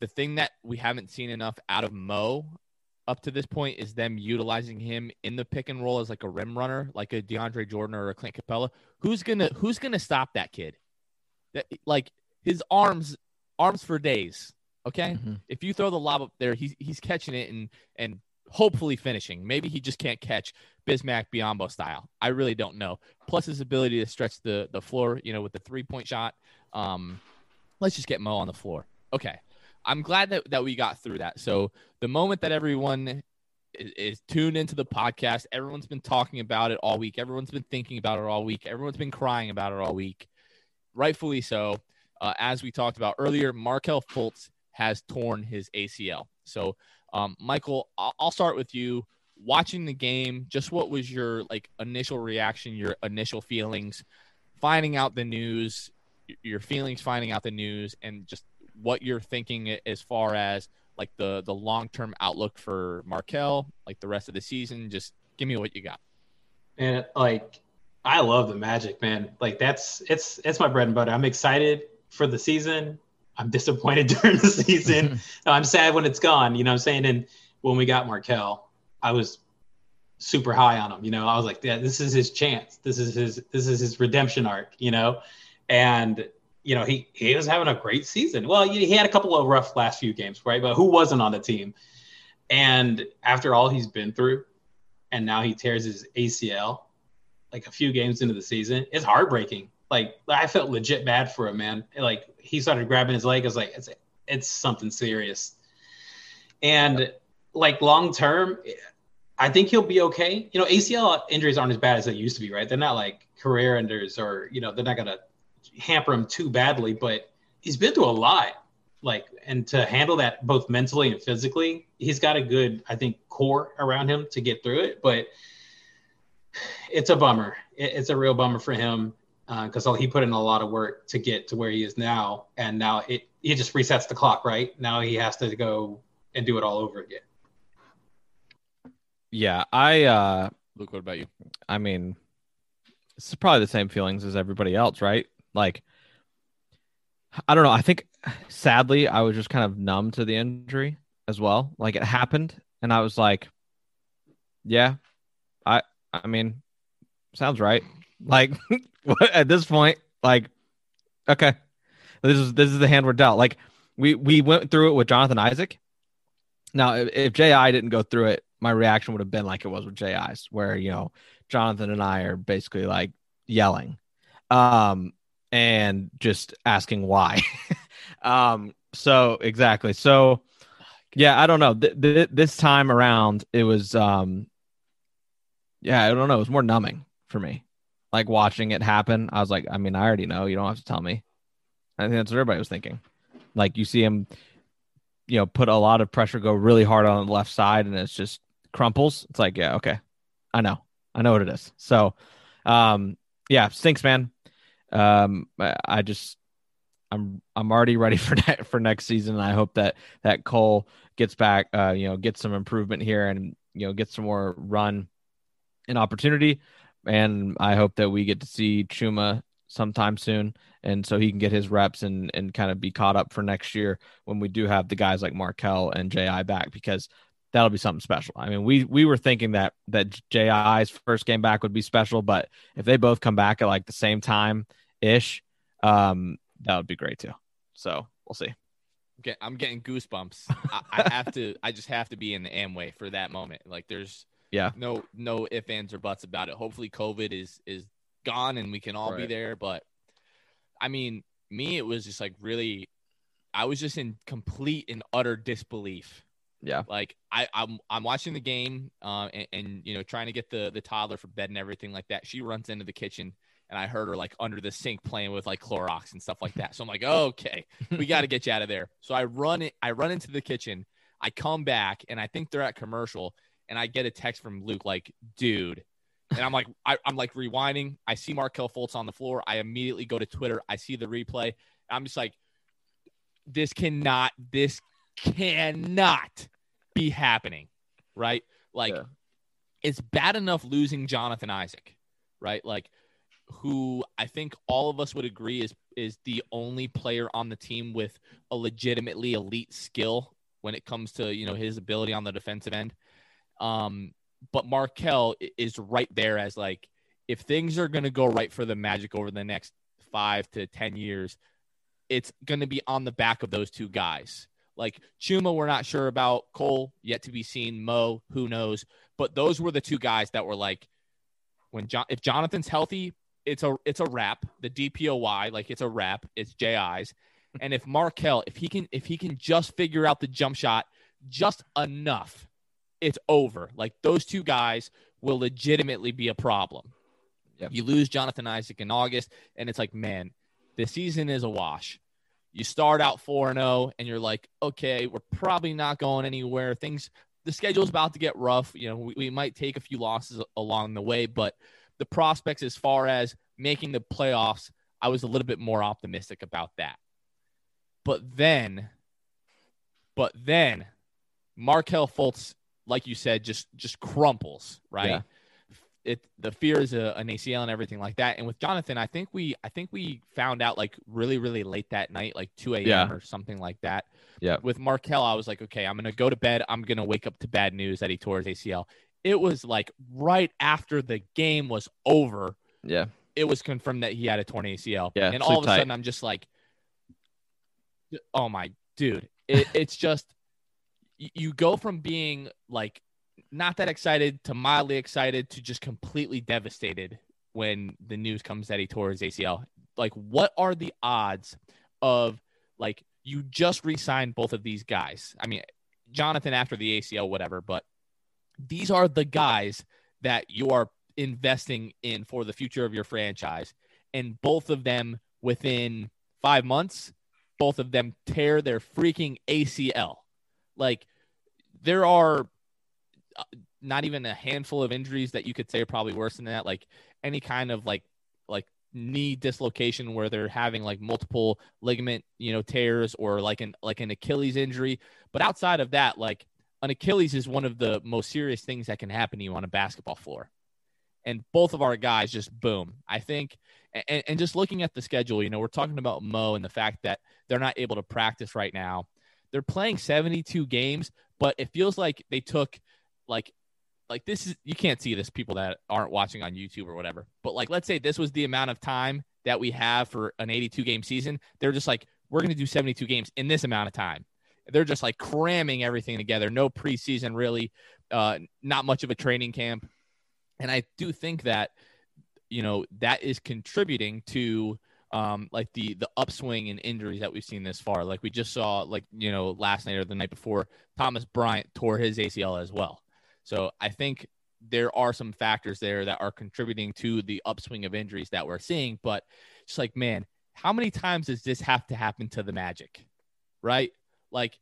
Speaker 1: the thing that we haven't seen enough out of Mo up to this point is them utilizing him in the pick and roll as like a rim runner, like a DeAndre Jordan or a Clint Capela. Who's gonna Who's gonna stop that kid? That like his arms arms for days. Okay, mm-hmm. if you throw the lob up there, he's he's catching it and and hopefully finishing. Maybe he just can't catch Bismack Biyombo style. I really don't know. Plus his ability to stretch the the floor, you know, with the three point shot. Um, let's just get Mo on the floor. Okay. I'm glad that, that we got through that. So the moment that everyone is, is tuned into the podcast, everyone's been talking about it all week. Everyone's been thinking about it all week. Everyone's been crying about it all week. Rightfully so. Uh, as we talked about earlier, Markelle Fultz has torn his ACL. So um, Michael, I'll start with you. Watching the game, just what was your like initial reaction, your initial feelings, finding out the news, your feelings finding out the news, and just what you're thinking as far as like the the long term outlook for Markelle, like the rest of the season. Just give me what you got.
Speaker 2: And like, I love the Magic, man. Like that's it's it's my bread and butter. I'm excited for the season. I'm disappointed during the season. I'm sad when it's gone. You know what I'm saying? And when we got Markelle, I was super high on him. You know, I was like, yeah, this is his chance. This is his this is his redemption arc. You know, and you know he he was having a great season. Well, he had a couple of rough last few games, right? But who wasn't on the team? And after all he's been through, and now he tears his ACL like a few games into the season. It's heartbreaking. Like I felt legit bad for him, man. Like he started grabbing his leg. I was like, it's it's something serious. And like long term, I think he'll be okay. You know, ACL injuries aren't as bad as they used to be, right? They're not like career enders or, you know, they're not to hamper him too badly, but he's been through a lot. Like, and to handle that both mentally and physically, he's got a good, I think, core around him to get through it. But it's a bummer. It's a real bummer for him because uh, he put in a lot of work to get to where he is now. And now it, he just resets the clock, right? Now he has to go and do it all over again.
Speaker 3: Yeah, I uh
Speaker 1: Luke, what about you?
Speaker 3: I mean, it's probably the same feelings as everybody else, right? Like I don't know. I think sadly I was just kind of numb to the injury as well. Like it happened and I was like, yeah, I I mean, sounds right. Like at this point, like okay. This is this is the hand we're dealt. Like we we went through it with Jonathan Isaac. Now, if, if J.I. didn't go through it, my reaction would have been like it was with J.I.'s, where you know Jonathan and I are basically like yelling, um, and just asking why. um, so exactly. So yeah, I don't know. Th- th- this time around, it was um, yeah, I don't know. It was more numbing for me. Like watching it happen, I was like, I mean, I already know. You don't have to tell me. I think that's what everybody was thinking. Like you see him, you know, put a lot of pressure, go really hard on the left side, and it's just crumples. It's like, yeah, okay, I know, I know what it is. So, um, yeah, stinks, man. Um, I just, I'm, I'm already ready for ne- for next season. and I hope that that Cole gets back, uh, you know, gets some improvement here, and you know, get some more run and opportunity. And I hope that we get to see Chuma sometime soon and so he can get his reps and and kind of be caught up for next year when we do have the guys like Markelle and Ji back because that'll be something special. I mean, we we were thinking that that Ji's first game back would be special, but if they both come back at like the same time ish, um, that would be great too. So we'll see.
Speaker 1: Okay, I'm getting goosebumps. I, I have to. I just have to be in the Amway for that moment. Like, there's
Speaker 3: yeah,
Speaker 1: no no ifs ands or buts about it. Hopefully, COVID is is gone and we can all right. be there. But I mean, me, it was just like really, I was just in complete and utter disbelief.
Speaker 3: Yeah.
Speaker 1: Like I, I'm, I'm watching the game, uh, and, and, you know, trying to get the the toddler for bed and everything like that. She runs into the kitchen, and I heard her like under the sink playing with like Clorox and stuff like that. So I'm like, okay, we got to get you out of there. So I run it. I run into the kitchen. I come back, and I think they're at commercial, and I get a text from Luke like, dude, and I'm like, I, am like rewinding. I see Markelle Fultz on the floor. I immediately go to Twitter. I see the replay. I'm just like, this cannot, this cannot be happening, right? Like, yeah. it's bad enough losing Jonathan Isaac, right? Like, who I think all of us would agree is is the only player on the team with a legitimately elite skill when it comes to you know his ability on the defensive end. Um, but Markelle is right there as like if things are going to go right for the Magic over the next five to ten years, it's going to be on the back of those two guys. Like Chuma, we're not sure about. Cole, yet to be seen. Mo, who knows? But those were the two guys that were like, when John, if Jonathan's healthy, it's a it's a wrap. The DPOY, like it's a wrap. It's JI's. And if Markelle, if he can if he can just figure out the jump shot just enough, it's over. Like those two guys will legitimately be a problem. Yep. You lose Jonathan Isaac in August, and it's like, man, the season is a wash. You start out 4 0, and you're like, okay, we're probably not going anywhere. Things, the schedule's about to get rough. You know, we, we might take a few losses along the way, but the prospects as far as making the playoffs, I was a little bit more optimistic about that. But then, but then Markelle Fultz like you said, just just crumples, right? Yeah. It the fear is a, an ACL and everything like that. And with Jonathan, I think we I think we found out like really really late that night, like two a.m. Yeah. or something like that.
Speaker 3: Yeah.
Speaker 1: With Markelle, I was like, okay, I'm gonna go to bed. I'm gonna wake up to bad news that he tore his ACL. It was like right after the game was over.
Speaker 3: Yeah.
Speaker 1: It was confirmed that he had a torn ACL.
Speaker 3: Yeah.
Speaker 1: And all of a tight. sudden, I'm just like, oh my dude, it, it's just you go from being like not that excited to mildly excited to just completely devastated when the news comes that he tore his ACL. Like, what are the odds of like you just re-signed both of these guys? I mean, Jonathan after the ACL, whatever, but these are the guys that you are investing in for the future of your franchise, and both of them within five months, both of them tear their freaking ACL. Like, there are uh, not even a handful of injuries that you could say are probably worse than that. Like any kind of like like knee dislocation where they're having like multiple ligament you know tears or like an like an Achilles injury. But outside of that, like an Achilles is one of the most serious things that can happen to you on a basketball floor. And both of our guys just boom. I think, and, and just looking at the schedule, you know, we're talking about Mo and the fact that they're not able to practice right now. They're playing 72 games, but it feels like they took like like this is you can't see this people that aren't watching on YouTube or whatever. But like let's say this was the amount of time that we have for an 82 game season. They're just like we're going to do 72 games in this amount of time. They're just like cramming everything together. No preseason really, uh, not much of a training camp. And I do think that you know that is contributing to um, like the the upswing in injuries that we've seen this far. Like we just saw, like you know, last night or the night before, Thomas Bryant tore his ACL as well. So I think there are some factors there that are contributing to the upswing of injuries that we're seeing. But it's like, man, how many times does this have to happen to the Magic? Right? Like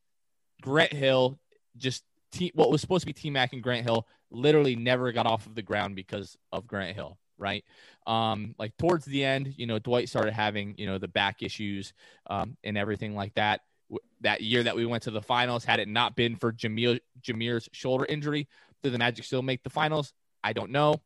Speaker 1: Grant Hill, just T- what was supposed to be T Mac and Grant Hill literally never got off of the ground because of Grant Hill. Right. Um, like towards the end, you know, Dwight started having, you know, the back issues um, and everything like that. That year that we went to the finals, had it not been for Jamil, Jameer's shoulder injury, did the Magic still make the finals? I don't know,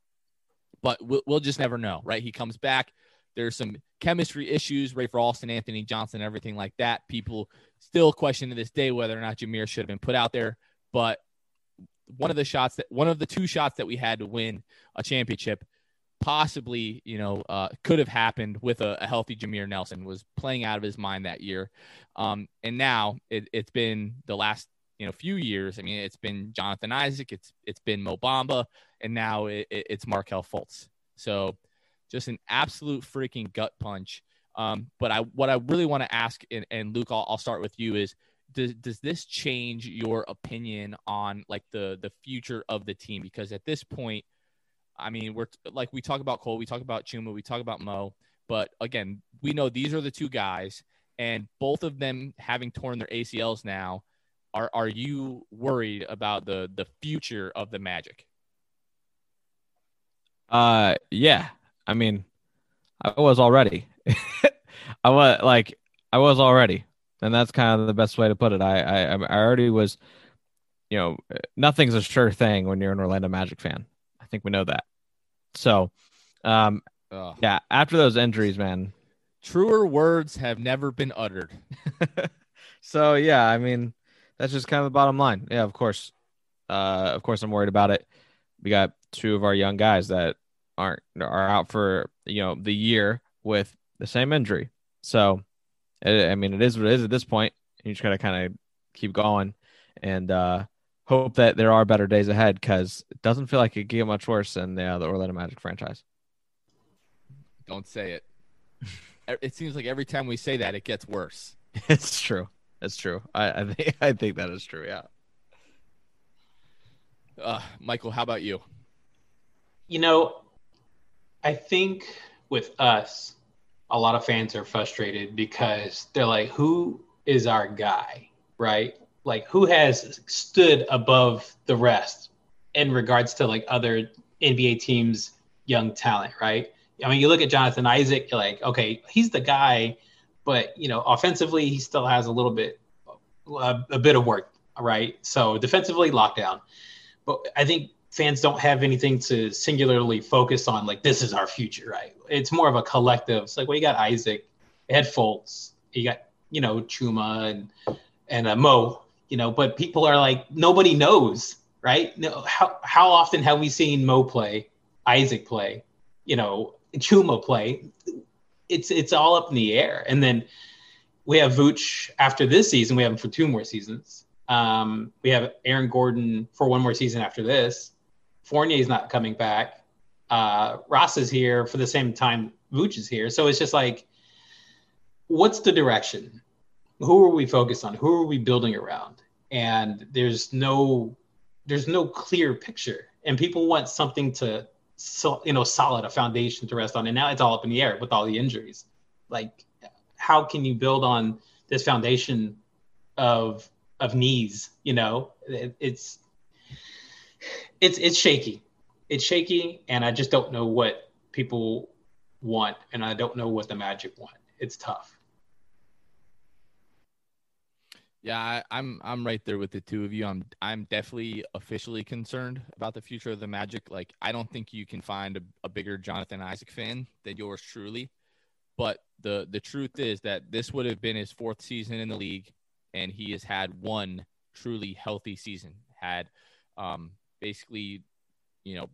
Speaker 1: but we'll, we'll just never know, right? He comes back. There's some chemistry issues, Rafer Alston, Anthony Johnson, everything like that. People still question to this day whether or not Jameer should have been put out there. But one of the shots that one of the two shots that we had to win a championship possibly, you know, uh, could have happened with a, a, healthy Jameer Nelson was playing out of his mind that year. Um, and now it, has been the last you know few years. I mean, it's been Jonathan Isaac, it's it's been Mo Bamba, and now it, it's Markelle Fultz. So just an absolute freaking gut punch. Um, but I what I really want to ask, and, and Luke, I'll, I'll start with you is. Does, does this change your opinion on like the the future of the team because at this point I mean, we're like we talk about Cole, we talk about Chuma, we talk about Mo, but again, we know these are the two guys, and both of them having torn their ACLs now are are you worried about the the future of the Magic?
Speaker 3: Uh, yeah. I mean, I was already. I was like, I was already, and that's kind of the best way to put it. I, I, I already was. You know, nothing's a sure thing when you're an Orlando Magic fan. I think we know that. So, um, yeah, after those injuries, man,
Speaker 1: truer words have never been uttered.
Speaker 3: so yeah, I mean, that's just kind of the bottom line. Yeah, of course. Uh, of course, I'm worried about it. We got two of our young guys that aren't are out for you know the year with the same injury. So, it, I mean, it is what it is at this point. You just gotta kind of keep going and uh, hope that there are better days ahead because it doesn't feel like it could get much worse than the, uh, the Orlando Magic franchise.
Speaker 1: Don't say it. it seems like every time we say that, it gets worse.
Speaker 3: It's true. It's true. I, I think I think that is true. Yeah.
Speaker 1: Uh, Michael, how about you?
Speaker 2: You know, I think with us, a lot of fans are frustrated because they're like, "Who is our guy?" Right? Like, who has stood above the rest in regards to like other NBA teams' young talent? Right? I mean, you look at Jonathan Isaac, you're like, okay, he's the guy but you know, offensively, he still has a little bit, a, a bit of work, right? So defensively, lockdown. But I think fans don't have anything to singularly focus on. Like this is our future, right? It's more of a collective. It's like well, you got Isaac, Ed Fultz, you got you know Chuma and and uh, Mo, you know. But people are like nobody knows, right? No, how how often have we seen Mo play, Isaac play, you know, Chuma play? it's it's all up in the air. And then we have Vooch after this season. We have him for two more seasons. Um, we have Aaron Gordon for one more season after this. Fournier is not coming back. Uh, Ross is here for the same time Vooch is here. So it's just like, what's the direction? Who are we focused on? Who are we building around? And there's no, there's no clear picture. And people want something to, so, you know, solid a foundation to rest on. And now it's all up in the air with all the injuries. Like, how can you build on this foundation of of knees? You know, it, it's it's it's shaky. It's shaky, and I just don't know what people want, and I don't know what the Magic want. It's tough.
Speaker 1: Yeah, I, I'm I'm right there with the two of you. I'm I'm definitely officially concerned about the future of the Magic. Like, I don't think you can find a, a bigger Jonathan Isaac fan than yours truly. But the the truth is that this would have been his fourth season in the league, and he has had one truly healthy season. Had um, basically, you know,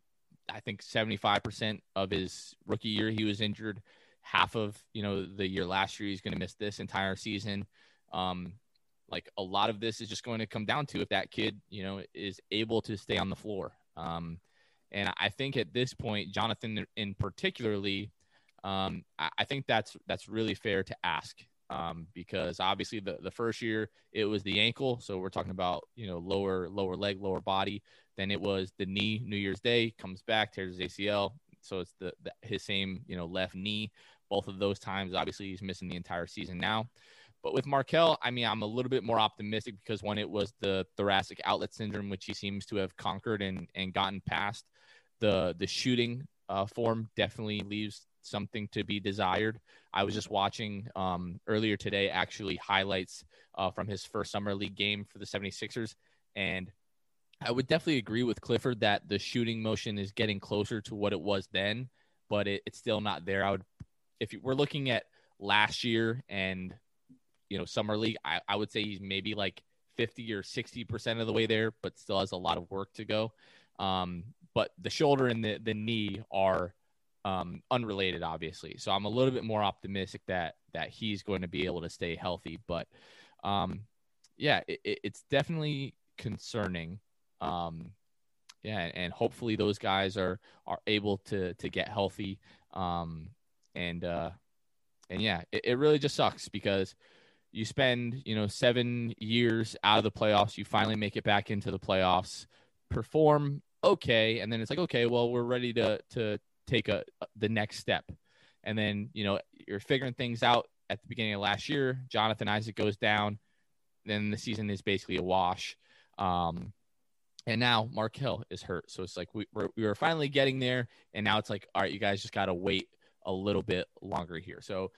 Speaker 1: I think 75% of his rookie year he was injured. Half of you know the year last year he's going to miss this entire season. Um, like a lot of this is just going to come down to if that kid you know is able to stay on the floor. Um, and I think at this point, Jonathan in particularly, um, I, I, think that's that's really fair to ask um, because obviously the, the first year it was the ankle, so we're talking about you know lower lower leg, lower body. Then it was the knee. New Year's Day comes back, tears his ACL, so it's the, the his same you know left knee. Both of those times, obviously, he's missing the entire season now. But with Markelle, I mean, I'm a little bit more optimistic because when it was the thoracic outlet syndrome, which he seems to have conquered and, and gotten past, the the shooting uh, form definitely leaves something to be desired. I was just watching um, earlier today, actually, highlights uh, from his first Summer League game for the 76ers. And I would definitely agree with Clifford that the shooting motion is getting closer to what it was then, but it, it's still not there. I would, if we're looking at last year and, you know, Summer League, I, I would say he's maybe like 50 or 60% of the way there, but still has a lot of work to go. Um, but the shoulder and the, the knee are um, unrelated, obviously. So I'm a little bit more optimistic that that he's going to be able to stay healthy. But um, yeah, it, it's definitely concerning. Um, yeah, and hopefully those guys are are able to to get healthy. Um, and uh, and yeah, it, it really just sucks because you spend you know seven years out of the playoffs, you finally make it back into the playoffs, perform okay, and then it's like okay, well we're ready to to take a the next step. And then, you know, you're figuring things out at the beginning of last year. Jonathan Isaac goes down. Then the season is basically a wash. Um, and now Markelle is hurt. So it's like we, we're, we were finally getting there. And now it's like, all right, you guys just got to wait a little bit longer here. So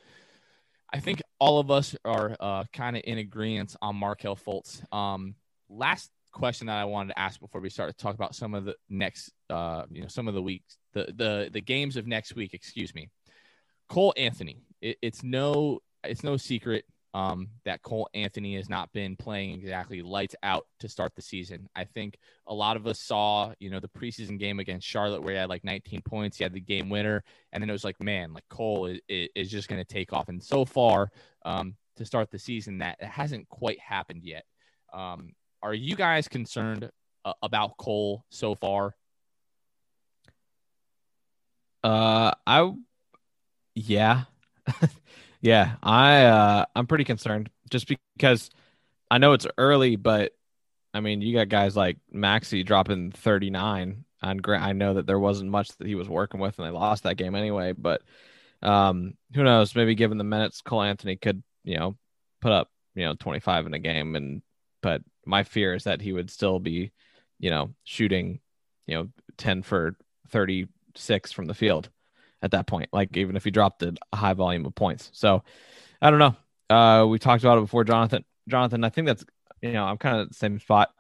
Speaker 1: I think all of us are uh, kind of in agreement on Markelle Fultz. Um, last question that I wanted to ask before we start to talk about some of the next, uh, you know, some of the weeks, the the the games of next week. Excuse me, Cole Anthony. It, it's no it's no secret um, that Cole Anthony has not been playing exactly lights out to start the season. I think a lot of us saw, you know, the preseason game against Charlotte where he had like 19 points, he had the game winner, and then it was like, man, like Cole is, is just going to take off. And so far, um, to start the season, that hasn't quite happened yet. Um, are you guys concerned uh, about Cole so far?
Speaker 3: Uh, I, yeah, yeah, I, uh, I'm pretty concerned just because I know it's early, but I mean, you got guys like Maxey dropping 39 on Grant. I know that there wasn't much that he was working with, and they lost that game anyway. But um, who knows? Maybe given the minutes, Cole Anthony could, you know, put up, you know, 25 in a game, and but my fear is that he would still be, you know, shooting, you know, 10 for 36 from the field at that point, like even if he dropped a high volume of points. So I don't know. Uh, we talked about it before, Jonathan. Jonathan, I think that's, you know, I'm kind of the same spot.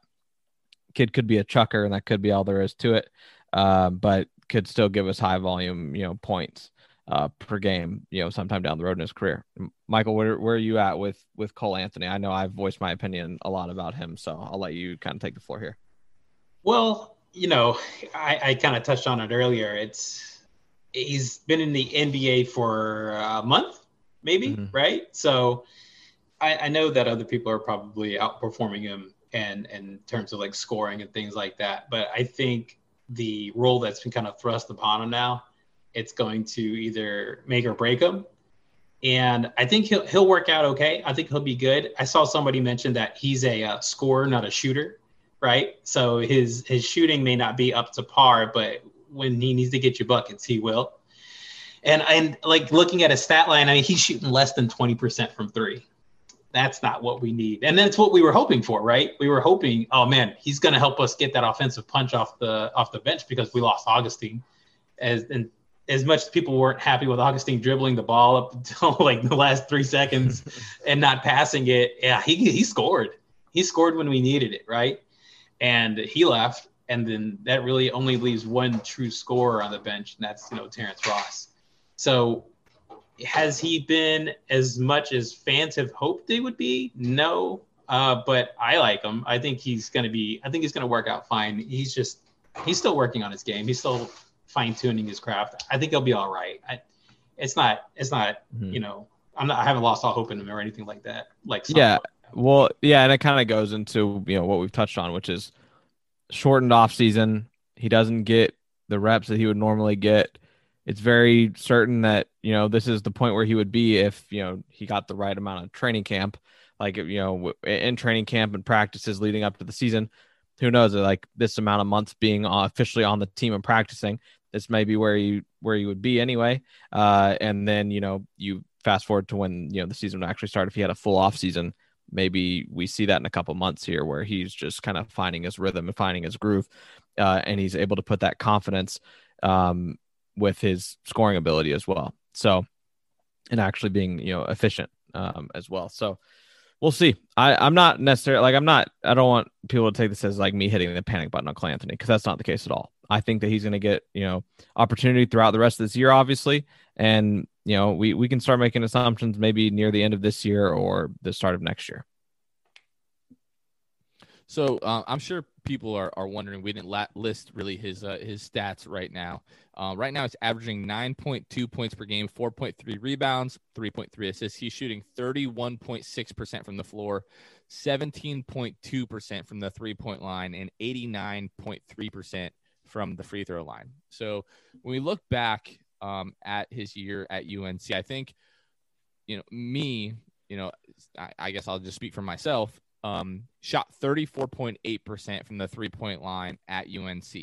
Speaker 3: Kid could be a chucker, and that could be all there is to it, uh, but could still give us high volume, you know, points uh, per game, you know, sometime down the road in his career. Michael, where where are you at with with Cole Anthony? I know I've voiced my opinion a lot about him, so I'll let you kind of take the floor here.
Speaker 2: Well, you know, I, I kind of touched on it earlier. It's he's been in the NBA for a month, maybe, mm-hmm. right? So I, I know that other people are probably outperforming him and, and in terms of like scoring and things like that. But I think the role that's been kind of thrust upon him now, it's going to either make or break him. And I think he'll he'll work out okay. I think he'll be good. I saw somebody mention that he's a uh, scorer, not a shooter, right? So his his shooting may not be up to par, but when he needs to get you buckets, he will. And and like looking at his stat line, I mean, he's shooting less than twenty percent from three that's not what we need. And that's what we were hoping for, right? We were hoping, oh man, he's going to help us get that offensive punch off the off the bench because we lost Augustin, As and as much as people weren't happy with Augustin dribbling the ball up until like the last three seconds and not passing it, yeah, he he scored. He scored when we needed it, right? And he left, and then that really only leaves one true scorer on the bench, and that's you know Terrence Ross. So has he been as much as fans have hoped they would be? No. Uh, but I like him. I think he's going to be, I think he's going to work out fine. He's just, he's still working on his game. He's still fine tuning his craft. I think he'll be all right. I, it's not, it's not, mm-hmm. you know, I'm not, I haven't lost all hope in him or anything like that. Like,
Speaker 3: yeah. Well, yeah. And it kind of goes into, you know, what we've touched on, which is shortened off season. He doesn't get the reps that he would normally get it's very certain that you know this is the point where he would be if you know he got the right amount of training camp like you know in training camp and practices leading up to the season who knows like this amount of months being officially on the team and practicing this may be where you where you would be anyway uh, and then you know you fast forward to when you know the season would actually start if he had a full off season maybe we see that in a couple months here where he's just kind of finding his rhythm and finding his groove uh, and he's able to put that confidence um, with his scoring ability as well. So, and actually being you know efficient um, as well. So we'll see. I I'm not necessarily like I'm not. I don't want people to take this as like me hitting the panic button on Cole Anthony because that's not the case at all. I think that he's going to get you know opportunity throughout the rest of this year, obviously, and you know we we can start making assumptions maybe near the end of this year or the start of next year.
Speaker 1: So uh, I'm sure people are, are wondering. We didn't la- list really his uh, his stats right now. Uh, right now, it's averaging 9.2 points per game, 4.3 rebounds, 3.3 assists. He's shooting 31.6 percent from the floor, 17.2 percent from the three point line, and 89.3 percent from the free throw line. So when we look back um, at his year at UNC, I think you know me. You know, I, I guess I'll just speak for myself um, shot 34.8% from the three point line at UNC.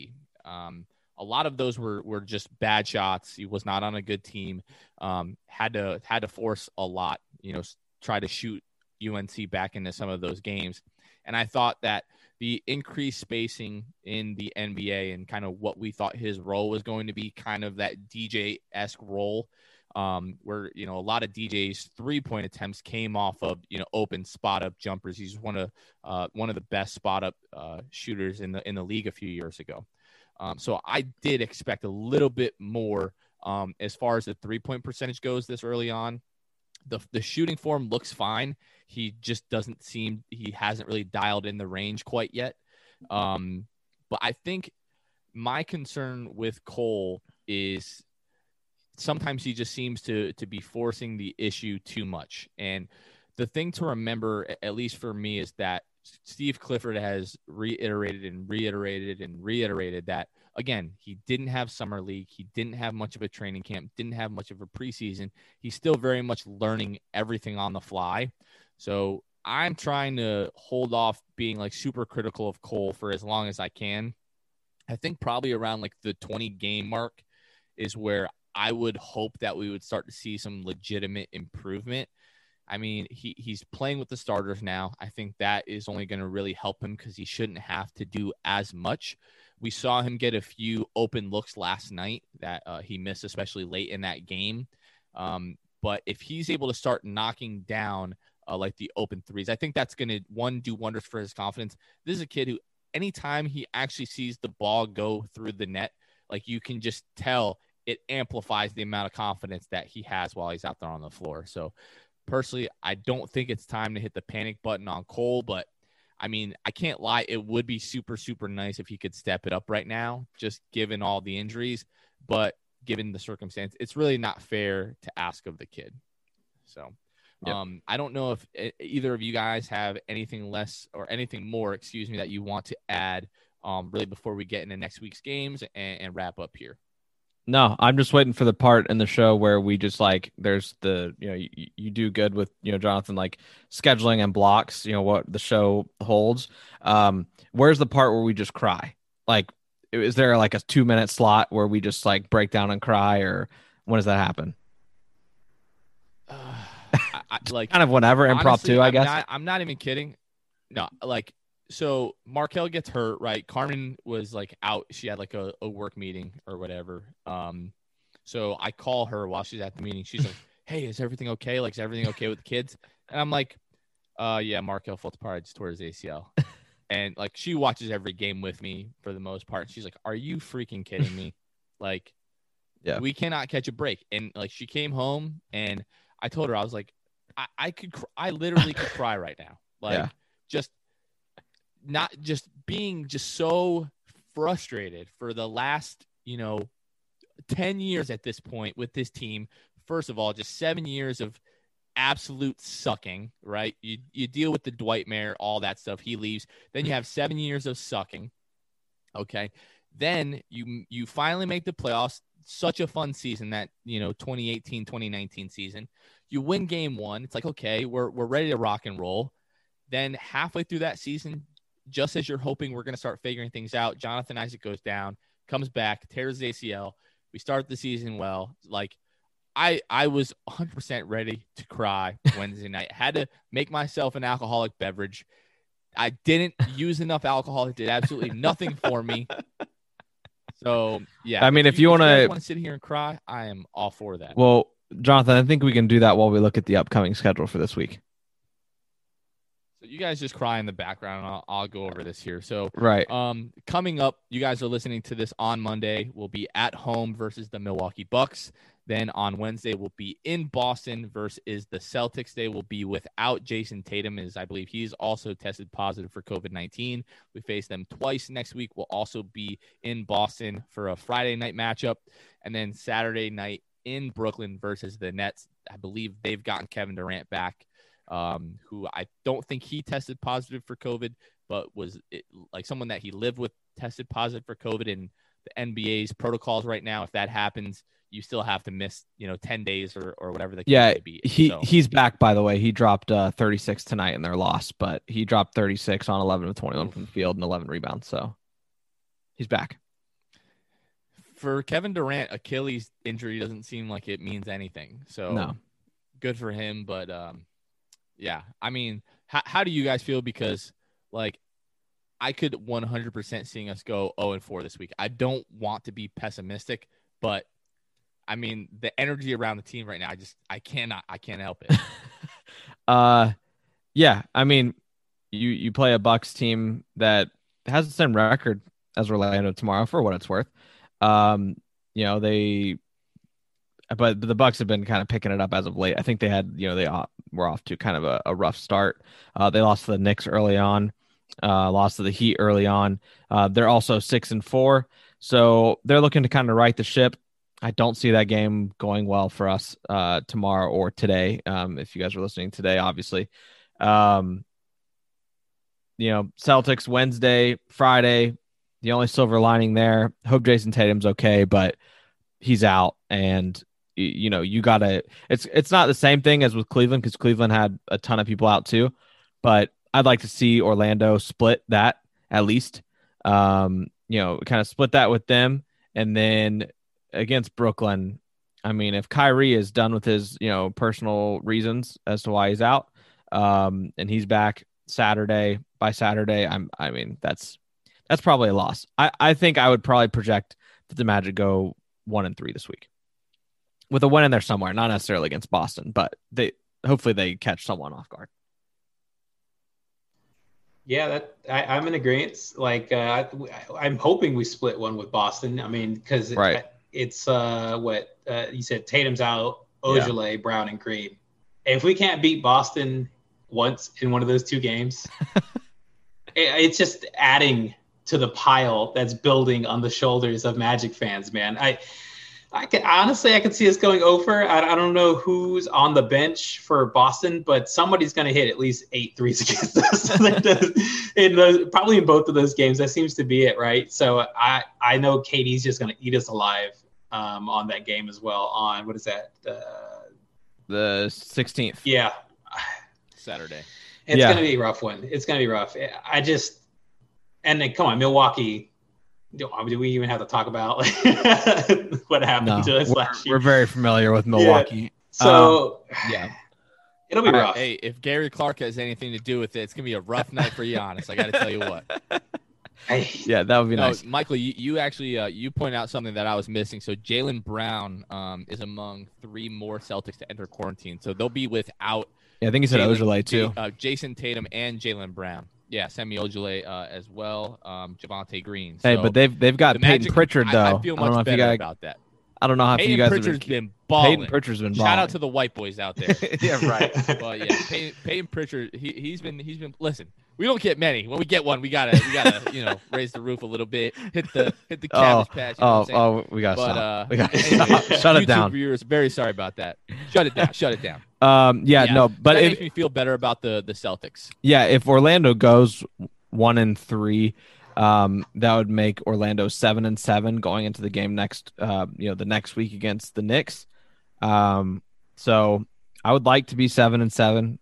Speaker 1: Um, a lot of those were, were just bad shots. He was not on a good team. Um, had to had to force a lot, you know, try to shoot UNC back into some of those games. And I thought that the increased spacing in the NBA and kind of what we thought his role was going to be, kind of that DJ esque role, um, where you know a lot of DJ's three point attempts came off of you know open spot up jumpers. He's one of uh, one of the best spot up uh, shooters in the in the league a few years ago. Um, so I did expect a little bit more um, as far as the three point percentage goes this early on. The the shooting form looks fine. He just doesn't seem he hasn't really dialed in the range quite yet. Um, but I think my concern with Cole is sometimes he just seems to to be forcing the issue too much. And the thing to remember, at least for me, is that Steve Clifford has reiterated and reiterated and reiterated that again, he didn't have summer league, he didn't have much of a training camp, didn't have much of a preseason. He's still very much learning everything on the fly. So I'm trying to hold off being like super critical of Cole for as long as I can. I think probably around like the 20 game mark is where I would hope that we would start to see some legitimate improvement. I mean, he, he's playing with the starters now. I think that is only going to really help him because he shouldn't have to do as much. We saw him get a few open looks last night that uh, he missed, especially late in that game. Um, but if he's able to start knocking down uh, like the open threes, I think that's going to one do wonders for his confidence. This is a kid who, anytime he actually sees the ball go through the net, like you can just tell it amplifies the amount of confidence that he has while he's out there on the floor. So personally, I don't think it's time to hit the panic button on Cole, but I mean, I can't lie. It would be super, super nice if he could step it up right now, just given all the injuries. But given the circumstance, it's really not fair to ask of the kid. So
Speaker 3: Yep.
Speaker 1: Um, I don't know if either of you guys have anything less or anything more, excuse me, that you want to add. Um, really before we get into next week's games and, and wrap up here.
Speaker 3: No, I'm just waiting for the part in the show where we just like there's the you know you, you do good with you know Jonathan like scheduling and blocks you know what the show holds. Um, where's the part where we just cry? Like, is there like a two minute slot where we just like break down and cry, or when does that happen?
Speaker 1: I, I, like
Speaker 3: Kind of whenever
Speaker 1: honestly,
Speaker 3: impromptu, I
Speaker 1: I'm
Speaker 3: guess.
Speaker 1: Not, I'm not even kidding. No, like so Markelle gets hurt, right? Carmen was like out. She had like a, a work meeting or whatever. Um, so I call her while she's at the meeting. She's like, "Hey, is everything okay? Like, is everything okay with the kids?" And I'm like, "Uh, yeah, Markelle Fultz just tore his ACL." and like she watches every game with me for the most part. She's like, "Are you freaking kidding me?" like,
Speaker 3: Yeah.
Speaker 1: we cannot catch a break. And like she came home and I told her I was like, I, I could, cr- I literally could cry right now. Like,
Speaker 3: Yeah.
Speaker 1: just not just being just so frustrated for the last, you know, 10 years at this point with this team. First of all, just seven years of absolute sucking, right? You, you deal with the Dwightmare, all that stuff. He leaves. Then you have seven years of sucking. Okay. Then you, you finally make the playoffs. Such a fun season that, you know, 2018, 2019 season. You win game one. It's like, okay, we're, we're ready to rock and roll. Then halfway through that season, just as you're hoping we're going to start figuring things out, Jonathan Isaac goes down, comes back, tears his ACL. We start the season well. Like I I was 100% ready to cry Wednesday night. Had to make myself an alcoholic beverage. I didn't use enough alcohol. It did absolutely nothing for me. So yeah,
Speaker 3: I mean, if you wanna-
Speaker 1: guys want to sit here and cry, I am all for that.
Speaker 3: Well, Jonathan, I think we can do that while we look at the upcoming schedule for this week.
Speaker 1: So you guys just cry in the background. I'll, I'll go over this here. So
Speaker 3: Right.
Speaker 1: Um, coming up, you guys are listening to this on Monday. We'll be at home versus the Milwaukee Bucks. Then on Wednesday, we'll be in Boston versus the Celtics. They will be without Jayson Tatum, as I believe he's also tested positive for COVID 19. We face them twice next week. We'll also be in Boston for a Friday night matchup. And then Saturday night in Brooklyn versus the Nets. I believe they've gotten Kevin Durant back, um, who I don't think he tested positive for COVID but was it, like someone that he lived with tested positive for COVID in the NBA's protocols right now. If that happens, you still have to miss, you know, 10 days or, or whatever the case
Speaker 3: Yeah,
Speaker 1: may be.
Speaker 3: He
Speaker 1: So,
Speaker 3: he's back by the way. He dropped uh, 36 tonight in their loss, but he dropped 36 on 11 of 21 from the field and 11 rebounds. So he's back.
Speaker 1: for Kevin Durant, Achilles injury doesn't seem like it means anything. So
Speaker 3: No.
Speaker 1: good for him. But um, yeah, I mean, how, how do you guys feel? Because like, I could 100% seeing us go 0 and 4 this week. I don't want to be pessimistic, but I mean, the energy around the team right now, I just, I cannot, I can't help it.
Speaker 3: Uh, yeah. I mean, you you play a Bucks team that has the same record as Orlando tomorrow for what it's worth. Um, you know they, but the Bucks have been kind of picking it up as of late. I think they had you know they were off to kind of a, a rough start. Uh, they lost to the Knicks early on, uh, lost to the Heat early on. Uh, they're also six and four, so they're looking to kind of right the ship. I don't see that game going well for us uh, tomorrow or today. Um, if you guys are listening today, obviously, um, you know, Celtics Wednesday, Friday. The only silver lining there. Hope Jason Tatum's okay, but he's out, and you know you gotta. It's it's not the same thing as with Cleveland because Cleveland had a ton of people out too, but I'd like to see Orlando split that at least. Um, you know, kind of split that with them, and then against Brooklyn. I mean, if Kyrie is done with his, you know, personal reasons as to why he's out, um, and he's back Saturday by Saturday, I'm, I mean, that's that's probably a loss. I, I think I would probably project that the Magic go one and three this week, with a win in there somewhere, not necessarily against Boston, but they hopefully they catch someone off guard.
Speaker 2: Yeah, that I, I'm in agreement. Like, uh, I, I'm hoping we split one with Boston. I mean, because
Speaker 3: Right.
Speaker 2: it's uh, what uh, you said. Tatum's out, Ojeleye, Brown, and Green. If we can't beat Boston once in one of those two games, it, it's just adding to the pile that's building on the shoulders of Magic fans. Man, I I can honestly, I can see us going over. I, I don't know who's on the bench for Boston, but somebody's going to hit at least eight threes against us in those, probably in both of those games. That seems to be it, right? So I I know KD's just going to eat us alive um, on that game as well. On what is that? Uh,
Speaker 3: the 16th.
Speaker 2: Yeah,
Speaker 1: Saturday.
Speaker 2: It's
Speaker 3: Yeah.
Speaker 2: going to be a rough one. It's going to be rough. I just and then come on, Milwaukee. Do, do we even have to talk about what happened
Speaker 3: No,
Speaker 2: to us
Speaker 3: we're,
Speaker 2: last year?
Speaker 3: we're very familiar with Milwaukee.
Speaker 2: So
Speaker 1: Yeah.
Speaker 2: it'll be
Speaker 3: All right,
Speaker 2: rough.
Speaker 1: Hey, if Gary Clark has anything to do with it, it's gonna be a rough night for Giannis. I got to tell you what.
Speaker 2: Hey,
Speaker 3: Yeah, that would be
Speaker 1: No,
Speaker 3: nice.
Speaker 1: Michael, you, you actually uh, you point out something that I was missing. So Jaylen Brown um, is among three more Celtics to enter quarantine. So they'll be without
Speaker 3: Yeah, I think he said
Speaker 1: Jalen-
Speaker 3: Ojeleye too.
Speaker 1: Uh, Jayson Tatum and Jaylen Brown. Yeah, Semi Ojeleye uh, as well. Um, Javonte Green.
Speaker 3: Hey, but they've they've got
Speaker 1: the
Speaker 3: Payton
Speaker 1: Magic-
Speaker 3: Pritchard though.
Speaker 1: I, feel
Speaker 3: don't know
Speaker 1: much
Speaker 3: you
Speaker 1: better about that.
Speaker 3: I don't know how if
Speaker 1: Payton
Speaker 3: you guys.
Speaker 1: Pritchard's
Speaker 3: have
Speaker 1: been
Speaker 3: been,
Speaker 1: balling.
Speaker 3: Payton Pritchard's been balling.
Speaker 1: Shout out to the white boys out there.
Speaker 3: yeah, right.
Speaker 1: But yeah, Payton, Payton Pritchard, he he's been he's been listen. We don't get many. When we get one, we gotta we gotta you know raise the roof a little bit, hit the hit the
Speaker 3: Oh,
Speaker 1: patch. You know
Speaker 3: Oh, oh, we got to
Speaker 1: but
Speaker 3: stop.
Speaker 1: uh,
Speaker 3: we got to
Speaker 1: anyway,
Speaker 3: stop. Shut it
Speaker 1: YouTube
Speaker 3: down.
Speaker 1: Viewers, very sorry about that. Shut it down. Shut it down.
Speaker 3: Um, yeah, no, but it
Speaker 1: makes me feel better about the the Celtics.
Speaker 3: yeah, if Orlando goes one and three, um, that would make Orlando seven and seven going into the game next, uh, you know, the next week against the Knicks. Um, so I would like to be seven and seven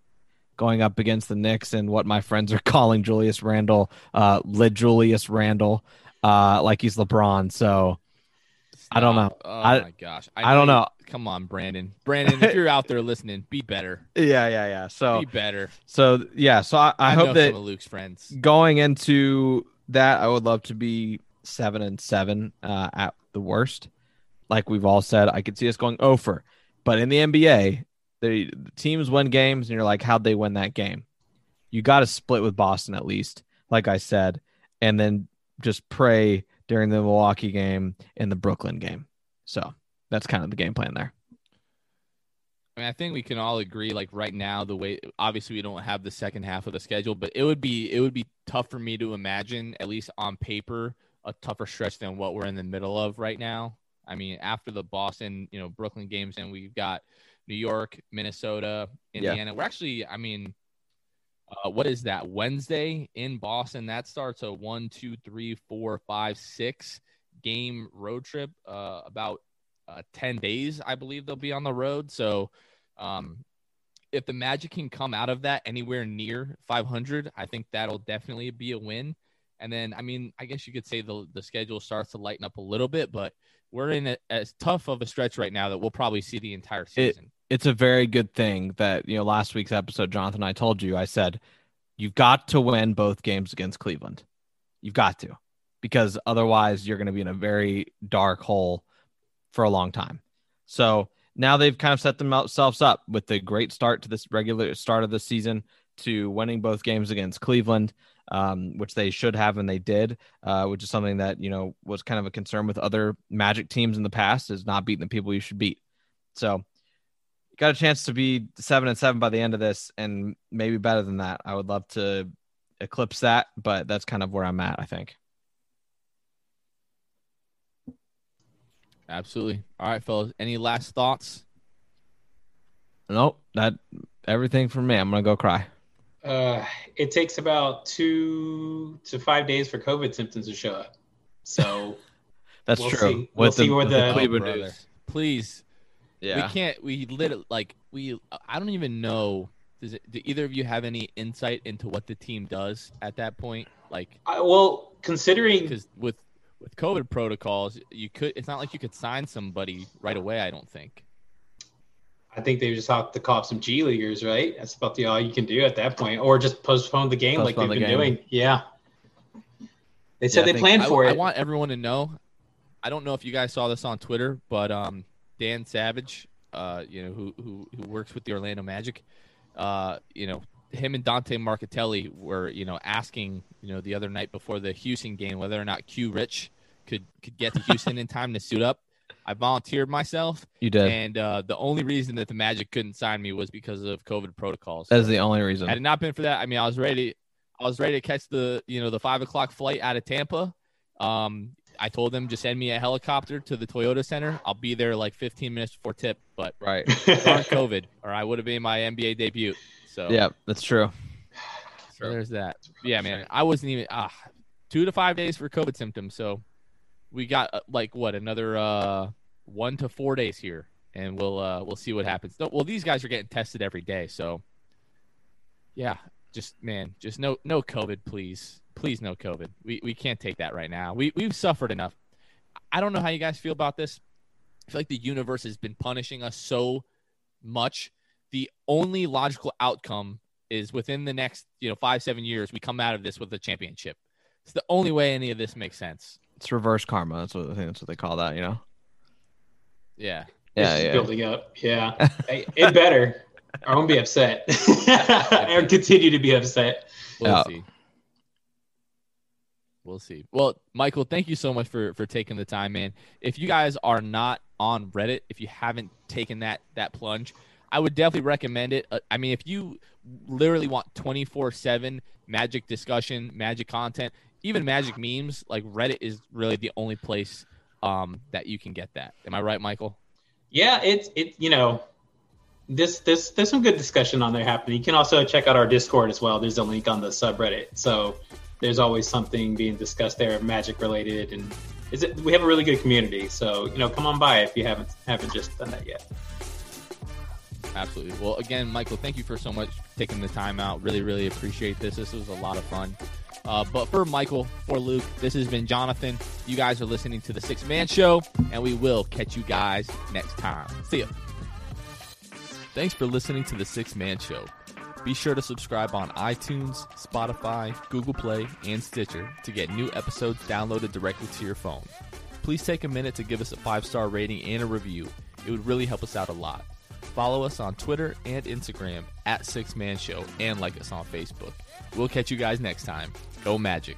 Speaker 3: going up against the Knicks and what my friends are calling Julius Randle, uh, Lid Julius Randle, uh, like he's LeBron. So I don't know.
Speaker 1: Oh
Speaker 3: I-
Speaker 1: my gosh.
Speaker 3: I don't know.
Speaker 1: Come on, Brandon. Brandon, if you're out there listening, be better.
Speaker 3: yeah, yeah, yeah. So
Speaker 1: Be better.
Speaker 3: so yeah. So I, I
Speaker 1: know
Speaker 3: hope that
Speaker 1: Luke's friends.
Speaker 3: going into that, I would love to be seven and seven uh, at the worst. Like we've all said, I could see us going over. But in the NBA, the, the teams win games, and you're like, how'd they win that game? You got to split with Boston at least, like I said, and then just pray during the Milwaukee game and the Brooklyn game. So that's kind of the game plan there.
Speaker 1: I mean, I think we can all agree, like right now, the way obviously we don't have the second half of the schedule, but it would be it would be tough for me to imagine, at least on paper, a tougher stretch than what we're in the middle of right now. I mean, after the Boston, you know, Brooklyn games, and we've got New York, Minnesota,
Speaker 3: Yeah.
Speaker 1: Indiana. We're actually, I mean, uh, what is that? Wednesday in Boston. That starts a one, two, three, four, five, six game road trip. Uh, about uh, 10 days, I believe they'll be on the road. So, um, if the Magic can come out of that anywhere near 500, I think that'll definitely be a win. And then, I mean, I guess you could say the the schedule starts to lighten up a little bit, but we're in a, as tough of a stretch right now that we'll probably see the entire season.
Speaker 3: it's a very good thing that you know last week's episode jonathan i told you i said you've got to win both games against cleveland you've got to because otherwise you're going to be in a very dark hole for a long time so now they've kind of set themselves up with the great start to this regular start of the season to winning both games against cleveland um, which they should have and they did uh, which is something that you know was kind of a concern with other magic teams in the past is not beating the people you should beat. So got a chance to be seven and seven by the end of this and maybe better than that. I would love to eclipse that but that's kind of where i'm at i think
Speaker 1: Absolutely. All right, fellas. Any last thoughts?
Speaker 3: nope that everything for me i'm gonna go cry
Speaker 2: Uh, it takes about two to five days for COVID symptoms to show up. So
Speaker 3: that's
Speaker 2: We'll
Speaker 3: true
Speaker 2: see. We'll see where
Speaker 3: with
Speaker 2: the-
Speaker 3: cleveland
Speaker 1: brother.
Speaker 3: news
Speaker 1: Please.
Speaker 3: yeah
Speaker 1: We can't. We literally like we. I don't even know. Does it, do either of you have any insight into what the team does at that point? Like,
Speaker 2: I, well, considering
Speaker 1: because with with COVID protocols, you could. It's not like you could sign somebody right away. I don't think.
Speaker 2: I think they just have to call up some G leaguers, right? That's about the all you can do at that point, or just postpone the game like they've
Speaker 3: the
Speaker 2: been
Speaker 3: game.
Speaker 2: doing. Yeah. They said
Speaker 3: Yeah,
Speaker 2: they planned
Speaker 1: I,
Speaker 2: for
Speaker 1: I
Speaker 2: it.
Speaker 1: I want everyone to know. I don't know if you guys saw this on Twitter, but um, Dan Savage, uh, you know, who who who works with the Orlando Magic, uh, you know, him and Dante Marchitelli were, you know, asking, you know, the other night before the Houston game whether or not Q Rich could could get to Houston in time to suit up. I volunteered myself,
Speaker 3: you did
Speaker 1: and uh, the only reason that the Magic couldn't sign me was because of COVID protocols.
Speaker 3: that's the only reason
Speaker 1: Had it not been for that, I mean, I was ready. I was ready to catch the you know the five o'clock flight out of Tampa. Um, I told them just send me a helicopter to the Toyota Center. I'll be there like 15 minutes before tip, but
Speaker 3: Right.
Speaker 1: darn COVID, or I would have made my NBA debut. So
Speaker 3: Yeah, that's true.
Speaker 1: so there's that. Yeah, man, I wasn't even ah two to five days for COVID symptoms. So we got uh, like what another uh one to four days here, and we'll uh we'll see what happens. Well, these guys are getting tested every day, so yeah, just man, just no no COVID, please, please no COVID. We we can't take that right now. We we've suffered enough. I don't know how you guys feel about this. I feel like the universe has been punishing us so much. The only logical outcome is within the next, you know, five, seven years, we come out of this with a championship. It's the only way any of this makes sense.
Speaker 3: It's reverse karma. That's what I think that's what they call that, you know?
Speaker 1: Yeah.
Speaker 3: Yeah,
Speaker 2: it's
Speaker 3: yeah.
Speaker 2: building up. Yeah, Hey, it better. I won't be upset. or continue to be upset.
Speaker 1: We'll
Speaker 3: Yeah.
Speaker 1: see. We'll see. Well, Michael, thank you so much for for taking the time, man. If you guys are not on Reddit, if you haven't taken that that plunge, I would definitely recommend it. Uh, I mean, if you literally want 24/7 magic discussion, magic content, even magic memes, like Reddit is really the only place um that you can get that. Am I right, Michael?
Speaker 2: Yeah, it's it. You know, this this there's some good discussion on there happening. You can also check out our Discord as well. There's a link on the subreddit, so there's always something being discussed there, magic related, and is it? We have a really good community, so you know, come on by if you haven't haven't just done that yet.
Speaker 1: Absolutely. Well, again, Michael, thank you for so much taking the time out. Really, really appreciate this. This was a lot of fun. Uh, but for Michael, for Luke, this has been Jonathan. You guys are listening to the Sixth Man Show, and we will catch you guys next time. See ya. Thanks for listening to the Sixth Man Show. Be sure to subscribe on iTunes, Spotify, Google Play, and Stitcher to get new episodes downloaded directly to your phone. Please take a minute to give us a five star rating and a review. It would really help us out a lot. Follow us on Twitter and Instagram at Sixth Man Show and like us on Facebook. We'll catch you guys next time. Go Magic.